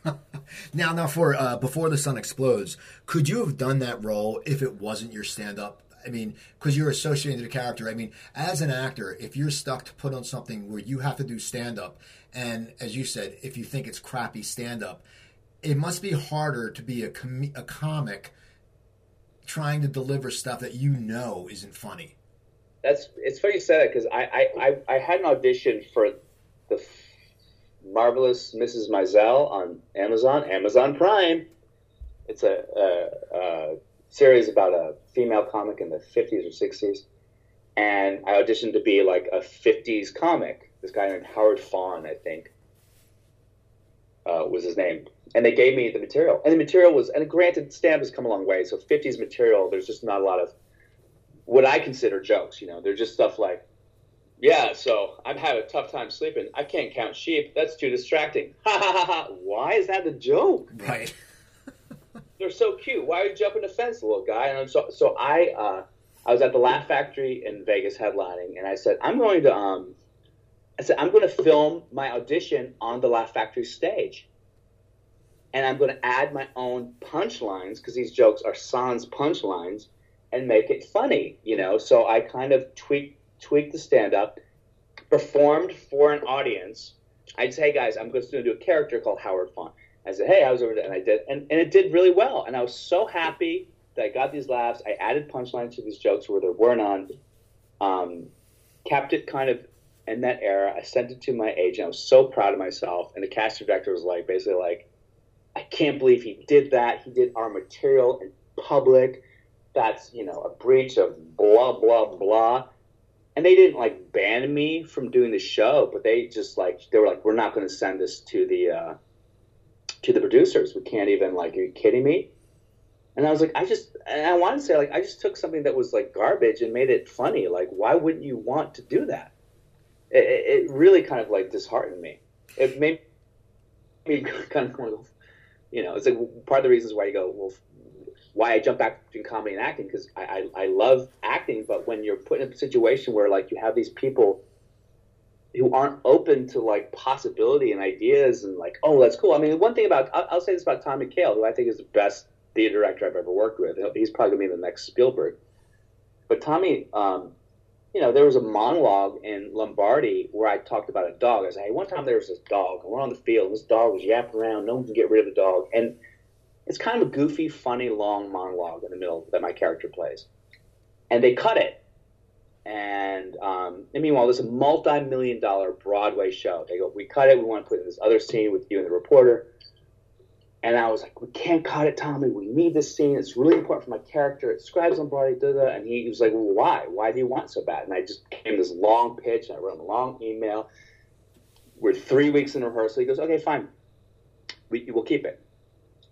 *laughs* now, now for uh, before the sun explodes, could you have done that role if it wasn't your stand-up? I mean, because you're associated with the character. I mean, as an actor, if you're stuck to put on something where you have to do stand-up, and as you said, if you think it's crappy stand-up, it must be harder to be a, com- a comic trying to deliver stuff that you know isn't funny. That's it's funny you said that because I, I, I, I, had an audition for the marvelous Mrs. Maisel on Amazon, Amazon Prime. It's a, a, a series about a female comic in the 50s or 60s, and I auditioned to be like a 50s comic. This guy named Howard Fawn, I think, uh, was his name and they gave me the material. And the material was, and granted, stand has come a long way. So 50s material, there's just not a lot of what I consider jokes. You know, they're just stuff like, yeah, so I'm having a tough time sleeping. I can't count sheep. That's too distracting. Ha ha ha ha. Why is that a joke? Right. *laughs* they're so cute. Why are you jumping the fence, little guy? And so, so I, uh, I was at the Laugh Factory in Vegas headlining, and I said, I'm going to, um, I said, I'm going to film my audition on the Laugh Factory stage and I'm going to add my own punchlines because these jokes are sans punchlines and make it funny, you know. So I kind of tweaked tweaked the stand up, performed for an audience. I'd say, hey guys, I'm going to do a character called Howard Font. I said, hey, I was over there, and I did, and, and it did really well. And I was so happy that I got these laughs. I added punchlines to these jokes where there were none. Um, kept it kind of in that era. I sent it to my agent. I was so proud of myself. And the casting director was like, basically like, I can't believe he did that. He did our material in public. That's, you know, a breach of blah, blah, blah. And they didn't like ban me from doing the show, but they just like, they were like, we're not going to send this to the, uh, to the producers. We can't even like, are you kidding me? And I was like, I just, and I want to say, like, I just took something that was like garbage and made it funny. Like, why wouldn't you want to do that? It, it really kind of like disheartened me. It made me *laughs* kind of you know, it's like part of the reasons why you go, well, why I jump back between comedy and acting because I, I, I love acting, but when you're put in a situation where like you have these people who aren't open to like possibility and ideas and like, oh, that's cool. I mean, one thing about I'll, I'll say this about Tommy Kail, who I think is the best theater director I've ever worked with. He's probably gonna be the next Spielberg. But Tommy, um, you know, there was a monologue in Lombardi where I talked about a dog. I said, hey, one time there was this dog, and we're on the field, and this dog was yapping around. No one can get rid of the dog. And it's kind of a goofy, funny, long monologue in the middle that my character plays. And they cut it. And, um, and meanwhile, there's a multi million dollar Broadway show. They go, we cut it. We want to put in this other scene with you and the reporter. And I was like, we can't cut it, Tommy. We need this scene. It's really important for my character. It describes Lombardi, da da. And he was like, well, why? Why do you want so bad? And I just came this long pitch. And I wrote him a long email. We're three weeks in rehearsal. He goes, okay, fine. We, we'll keep it.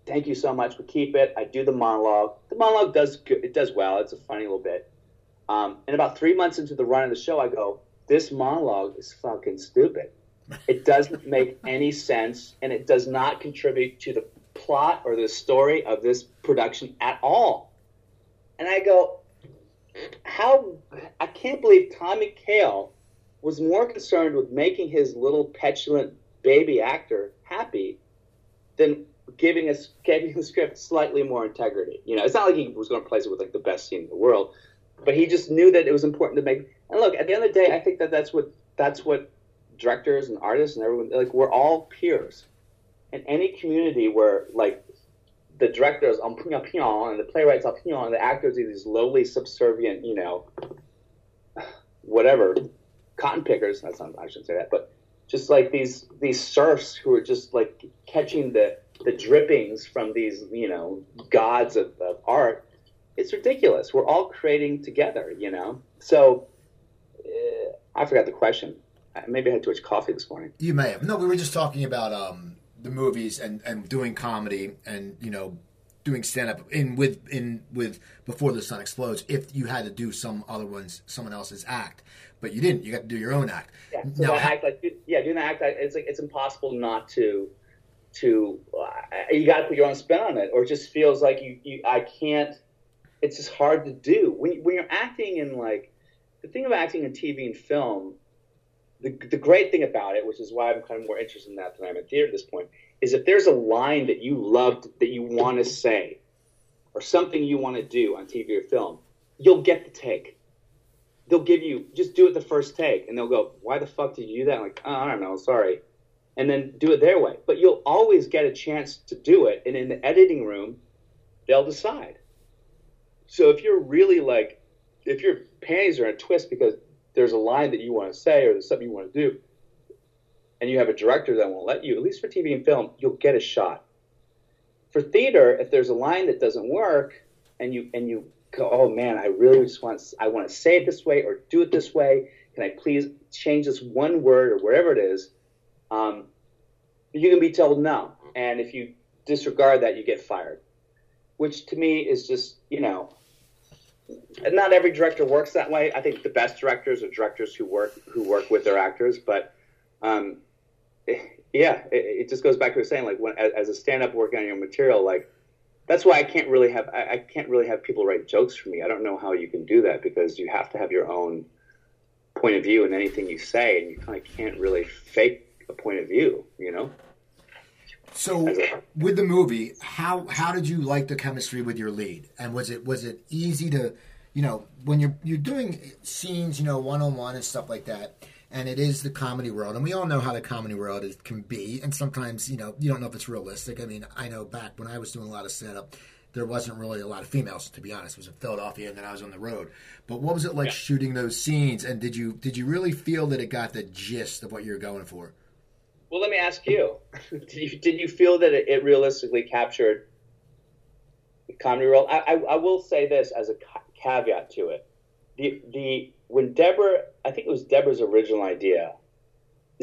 Thank you so much. We keep it. I do the monologue. The monologue does good. It does well. It's a funny little bit. Um, and about three months into the run of the show, I go, this monologue is fucking stupid. It doesn't *laughs* make any sense, and it does not contribute to the plot or the story of this production at all. And I go, how I can't believe Tommy Kail was more concerned with making his little petulant baby actor happy than giving us giving the script slightly more integrity. You know, it's not like he was going to place it with like the best scene in the world, but he just knew that it was important to make. And look, at the end of the day, I think that that's what that's what directors and artists and everyone like we're all peers in any community where like the directors on Pyongyang and the playwrights on Pyongyang and the actors are these lowly subservient, you know, whatever, cotton pickers. That's not, I shouldn't say that, but just like these these serfs who are just like catching the the drippings from these you know gods of, of art. It's ridiculous. We're all creating together, you know. So uh, I forgot the question. Maybe I had too much coffee this morning. You may have. No, we were just talking about um, the movies and, and doing comedy and you know doing stand up in with in with before the sun explodes if you had to do some other one's someone else's act but you didn't you got to do your own act yeah so now, act like yeah doing the act it's like it's impossible not to to uh, you got to put your own spin on it or it just feels like you, you i can't it's just hard to do when, when you're acting in like the thing about acting in tv and film the, the great thing about it which is why i'm kind of more interested in that than i'm in theater at this point is if there's a line that you loved that you want to say or something you want to do on TV or film, you'll get the take. They'll give you just do it the first take, and they'll go, "Why the fuck did you do that?" I'm like, oh, I don't know, sorry, and then do it their way. But you'll always get a chance to do it, and in the editing room, they'll decide. So if you're really like, if your panties are in a twist because there's a line that you want to say or there's something you want to do, and you have a director that won't let you, at least for TV and film, you'll get a shot. For theater, if there's a line that doesn't work and you and you go, oh man, I really just want I want to say it this way or do it this way. Can I please change this one word or whatever it is? Um, you can be told no, and if you disregard that, you get fired. Which to me is just you know, not every director works that way. I think the best directors are directors who work who work with their actors, but um, yeah, it, it, just goes back to saying like when, as a stand-up working on your material, like that's why I can't really have I, I, can't really have people write jokes for me. I don't know how you can do that because you have to have your own point of view in anything you say, and you kind of can't really fake point of view, you know. So with the movie, how how did you like the chemistry with your lead, and was it was it easy to, you know, when you're you're doing scenes, you know, one on one and stuff like that and it is the comedy world, and we all know how the comedy world is, can be. And sometimes, you know, you don't know if it's realistic. I mean, I know back when I was doing a lot of stand-up, there wasn't really a lot of females, to be honest. It was in Philadelphia, and then I was on the road. But what was it like yeah. shooting those scenes? And did you did you really feel that it got the gist of what you were going for? Well, let me ask you: Did you did you feel that it, it realistically captured the comedy role? I, I, I will say this as a caveat to it: the the when Deborah, I think it was Deborah's original idea.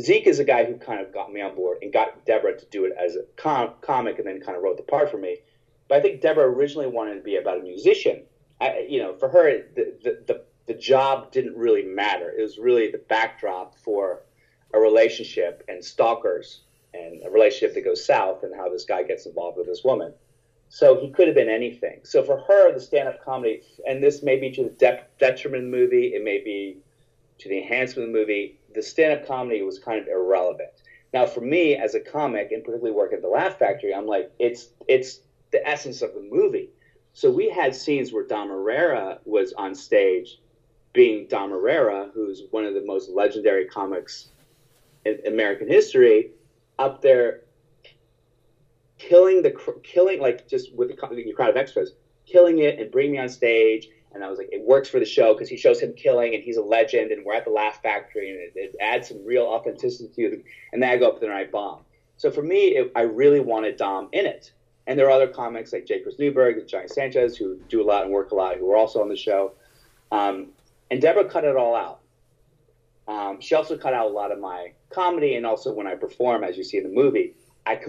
Zeke is a guy who kind of got me on board and got Deborah to do it as a com- comic, and then kind of wrote the part for me. But I think Deborah originally wanted to be about a musician. I, you know, for her, the, the, the the job didn't really matter. It was really the backdrop for a relationship and stalkers and a relationship that goes south and how this guy gets involved with this woman. So he could have been anything. So for her, the stand-up comedy, and this may be to the de- detriment of the movie, it may be to the enhancement of the movie. The stand-up comedy was kind of irrelevant. Now, for me as a comic, and particularly working at the Laugh Factory, I'm like, it's it's the essence of the movie. So we had scenes where Dom Irrera was on stage, being Dom Irrera, who's one of the most legendary comics in American history, up there killing the killing like just with the, crowd of extras, killing it and bringing me on stage. And I was like, it works for the show because he shows him killing, and he's a legend, and we're at the Laugh Factory, and it, it adds some real authenticity to it. And then I go up there and I bomb. So for me, it, I really wanted Dom in it. And there are other comics like Chris Newberg and Johnny Sanchez who do a lot and work a lot, who are also on the show. Um, and Deborah cut it all out. Um, she also cut out a lot of my comedy, and also when I perform, as you see in the movie, I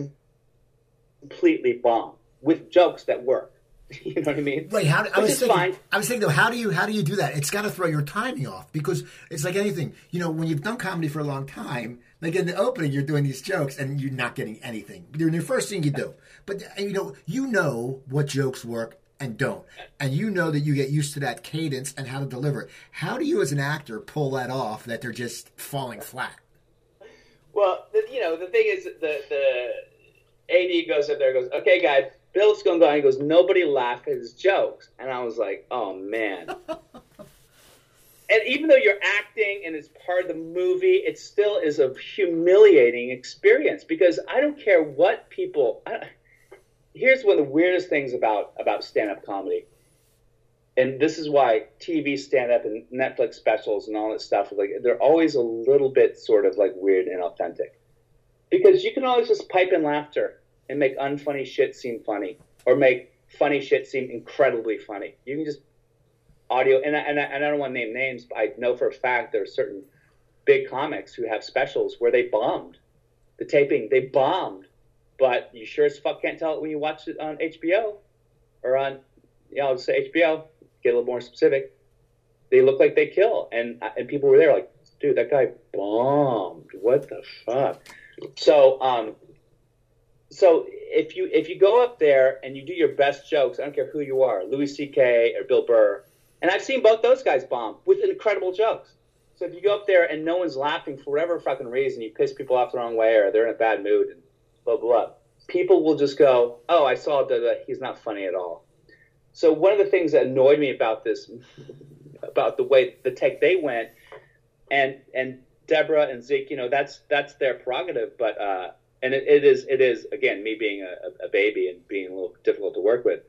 completely bomb with jokes that work. *laughs* You know what I mean? Right. How, I was thinking. Fine. I was thinking though, how do you how do you do that? It's got to throw your timing off because it's like anything. You know, when you've done comedy for a long time, like in the opening, you're doing these jokes and you're not getting anything. During your first thing you do, but uh, you know, you know what jokes work and don't, and you know that you get used to that cadence and how to deliver it. How do you, as an actor, pull that off that they're just falling flat? Well, the, you know, the thing is, the the AD goes up there, and goes, "Okay, guys, Bill's going to go." and He goes, "Nobody laugh at his jokes," and I was like, "Oh man." *laughs* and even though you're acting and it's part of the movie, it still is a humiliating experience because I don't care what people. I, here's one of the weirdest things about about stand up comedy, and this is why TV stand up and Netflix specials and all that stuff like they're always a little bit sort of like weird and authentic because you can always just pipe in laughter and make unfunny shit seem funny or make funny shit seem incredibly funny. You can just audio, and I, and I, and I don't want to name names, but I know for a fact there are certain big comics who have specials where they bombed the taping. They bombed, but you sure as fuck can't tell it when you watch it on HBO. or on, you know, say HBO, get a little more specific. They look like they kill, and and people were there like, dude, that guy bombed. What the fuck? So, um, so if you if you go up there and you do your best jokes, I don't care who you are, Louis C.K. or Bill Burr, and I've seen both those guys bomb with incredible jokes. So if you go up there and no one's laughing for whatever fucking reason, you piss people off the wrong way, or they're in a bad mood, and blah blah. blah people will just go, "Oh, I saw that he's not funny at all." So one of the things that annoyed me about this, about the way the take they went, and and Deborah and Zeke, you know, that's that's their prerogative, but uh, and it, it is it is again me being a, a, baby and being a little difficult to work with.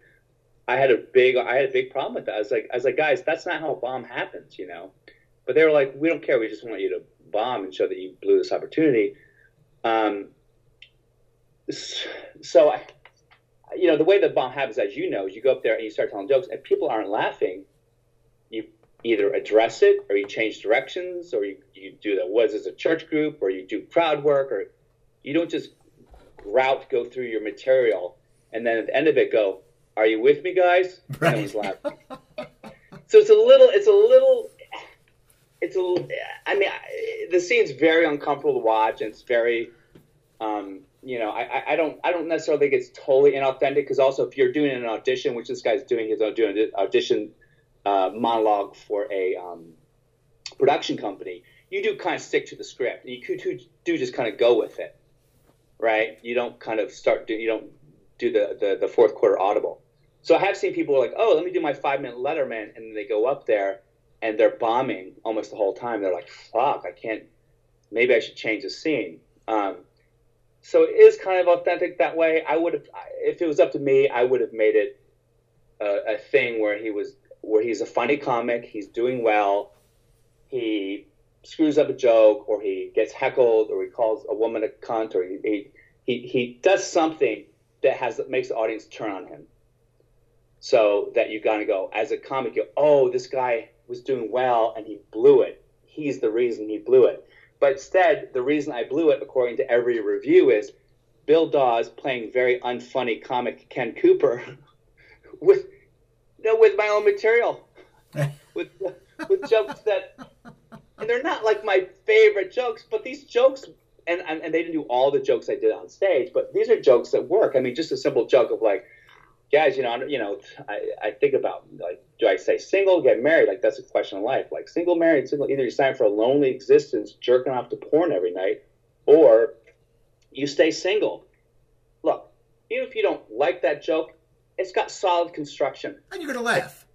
I had a big I had a big problem with that. I was like I was like guys, that's not how a bomb happens, you know. But they were like, we don't care. We just want you to bomb and show that you blew this opportunity. Um, so, I, you know, the way the bomb happens, as you know, is you go up there and you start telling jokes, and people aren't laughing. You either address it, or you change directions, or you, you do the was as a church group, or you do crowd work, or you don't just route go through your material and then at the end of it go, "Are you with me, guys?" Right. No one's laughing. *laughs* so it's a little, it's a little, it's a. Little, I mean, the scene's very uncomfortable to watch, and it's very. Um, you know, I, I don't I don't necessarily think it's totally inauthentic because also if you're doing an audition, which this guy's doing, he's doing an audition uh, monologue for a um, production company. You do kind of stick to the script. You could do just kind of go with it, right? You don't kind of start do you don't do the, the, the fourth quarter audible. So I have seen people like, oh, let me do my five minute Letterman, and they go up there and they're bombing almost the whole time. They're like, fuck, I can't. Maybe I should change the scene. Um, so it is kind of authentic that way. I would have, if it was up to me, I would have made it a, a thing where he was, where he's a funny comic, he's doing well, he screws up a joke, or he gets heckled, or he calls a woman a cunt, or he he, he does something that has that makes the audience turn on him. So that you gotta go as a comic, you go, oh, this guy was doing well and he blew it. He's the reason he blew it. But instead, the reason I blew it, according to every review, is Bill Dawes playing very unfunny comic Ken Cooper *laughs* with no, with my own material, *laughs* with with jokes that, and they're not like my favorite jokes, but these jokes, and, and and they didn't do all the jokes I did on stage, but these are jokes that work. I mean, just a simple joke of like, guys, you know, you know, I, I think about like, do I say single, get married? Like that's a question of life. Like single, married, single. Either you sign for a lonely existence, jerking off to porn every night, or you stay single. Look, even if you don't like that joke, it's got solid construction, and you're gonna laugh.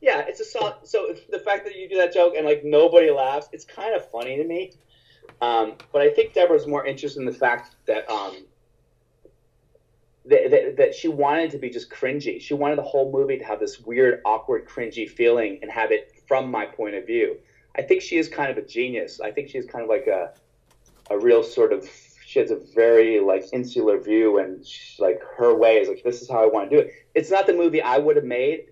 Yeah, it's a solid. So the fact that you do that joke and like nobody laughs, it's kind of funny to me. Um, but I think Deborah's more interested in the fact that um, that, that, she wanted to be just cringy. She wanted the whole movie to have this weird, awkward, cringy feeling and have it from my point of view. I think she is kind of a genius. I think she's kind of like a a real sort of she has a very like insular view and she, like her way is like this is how I want to do it. It's not the movie I would have made.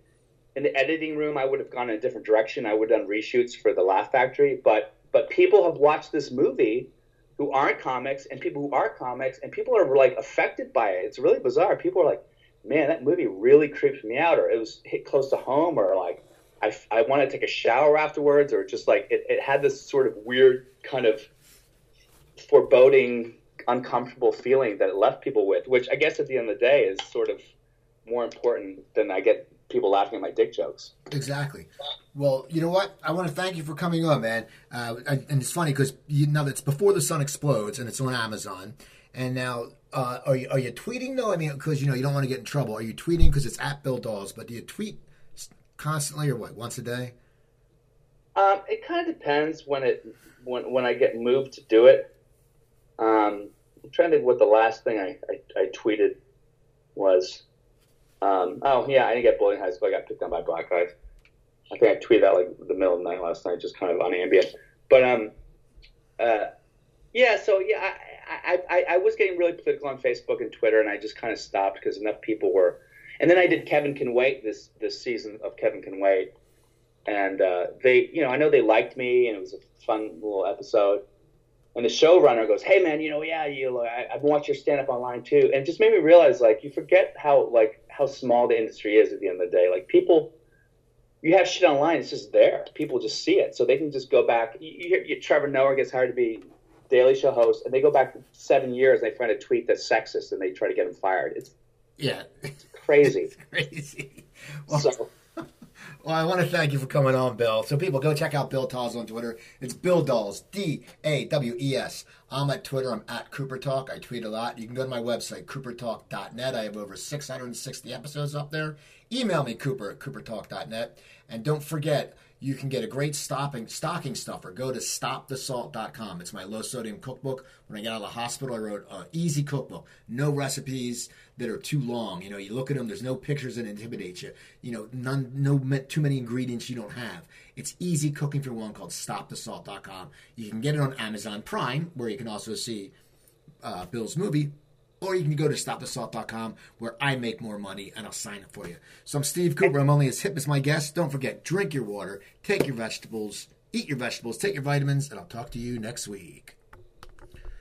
In the editing room, I would have gone in a different direction. I would have done reshoots for the Laugh Factory, but but people have watched this movie who aren't comics and people who are comics and people are like affected by it. It's really bizarre. People are like, man, that movie really creeps me out, or it was hit close to home, or like I, I want to take a shower afterwards, or just like it, it had this sort of weird kind of foreboding, uncomfortable feeling that it left people with, which I guess at the end of the day is sort of more important than I get people laughing at my dick jokes. Exactly. Well, you know what? I want to thank you for coming on, man. Uh, and it's funny because you know it's before the sun explodes, and it's on Amazon. And now, uh, are you are you tweeting though? I mean, because you know you don't want to get in trouble. Are you tweeting because it's at Bill Dawes? But do you tweet constantly or what? Once a day? Um, it kind of depends when it when when I get moved to do it. Um, I'm trying to think what the last thing I, I, I tweeted was. Um, oh yeah, I didn't get bullied in high school. I got picked on by black guys. I think I tweeted that like the middle of the night last night, just kind of on ambient. But um, uh, yeah. So yeah, I, I, I was getting really political on Facebook and Twitter, and I just kind of stopped because enough people were. And then I did Kevin Can Wait this this season of Kevin Can Wait, and uh, they, you know, I know they liked me, and it was a fun little episode. And the showrunner goes, "Hey man, you know, yeah, you, I, I've watched your stand up online too," and it just made me realize like you forget how like how small the industry is at the end of the day. Like people, you have shit online, it's just there. People just see it, so they can just go back. You, you hear you, Trevor Noah gets hired to be Daily Show host, and they go back seven years and they find a tweet that's sexist, and they try to get him fired. It's yeah, it's crazy. it's *laughs* crazy. Well, so. Well, I want to thank you for coming on, Bill. So, people, go check out Bill Dawes on Twitter. It's Bill Dawes, D A W E S. I'm at Twitter. I'm at Cooper Talk. I tweet a lot. You can go to my website, coopertalk.net. I have over 660 episodes up there. Email me, Cooper at coopertalk.net. And don't forget, you can get a great stopping, stocking stuffer. Go to stopthesalt.com. It's my low sodium cookbook. When I got out of the hospital, I wrote an easy cookbook. No recipes that are too long. You know, you look at them, there's no pictures that intimidate you. You know, none, no too many ingredients you don't have. It's easy cooking for one called stopthesalt.com. You can get it on Amazon Prime, where you can also see uh, Bill's movie, or you can go to stopthesalt.com where I make more money and I'll sign it for you. So I'm Steve Cooper. I'm only as hip as my guest. Don't forget, drink your water, take your vegetables, eat your vegetables, take your vitamins, and I'll talk to you next week.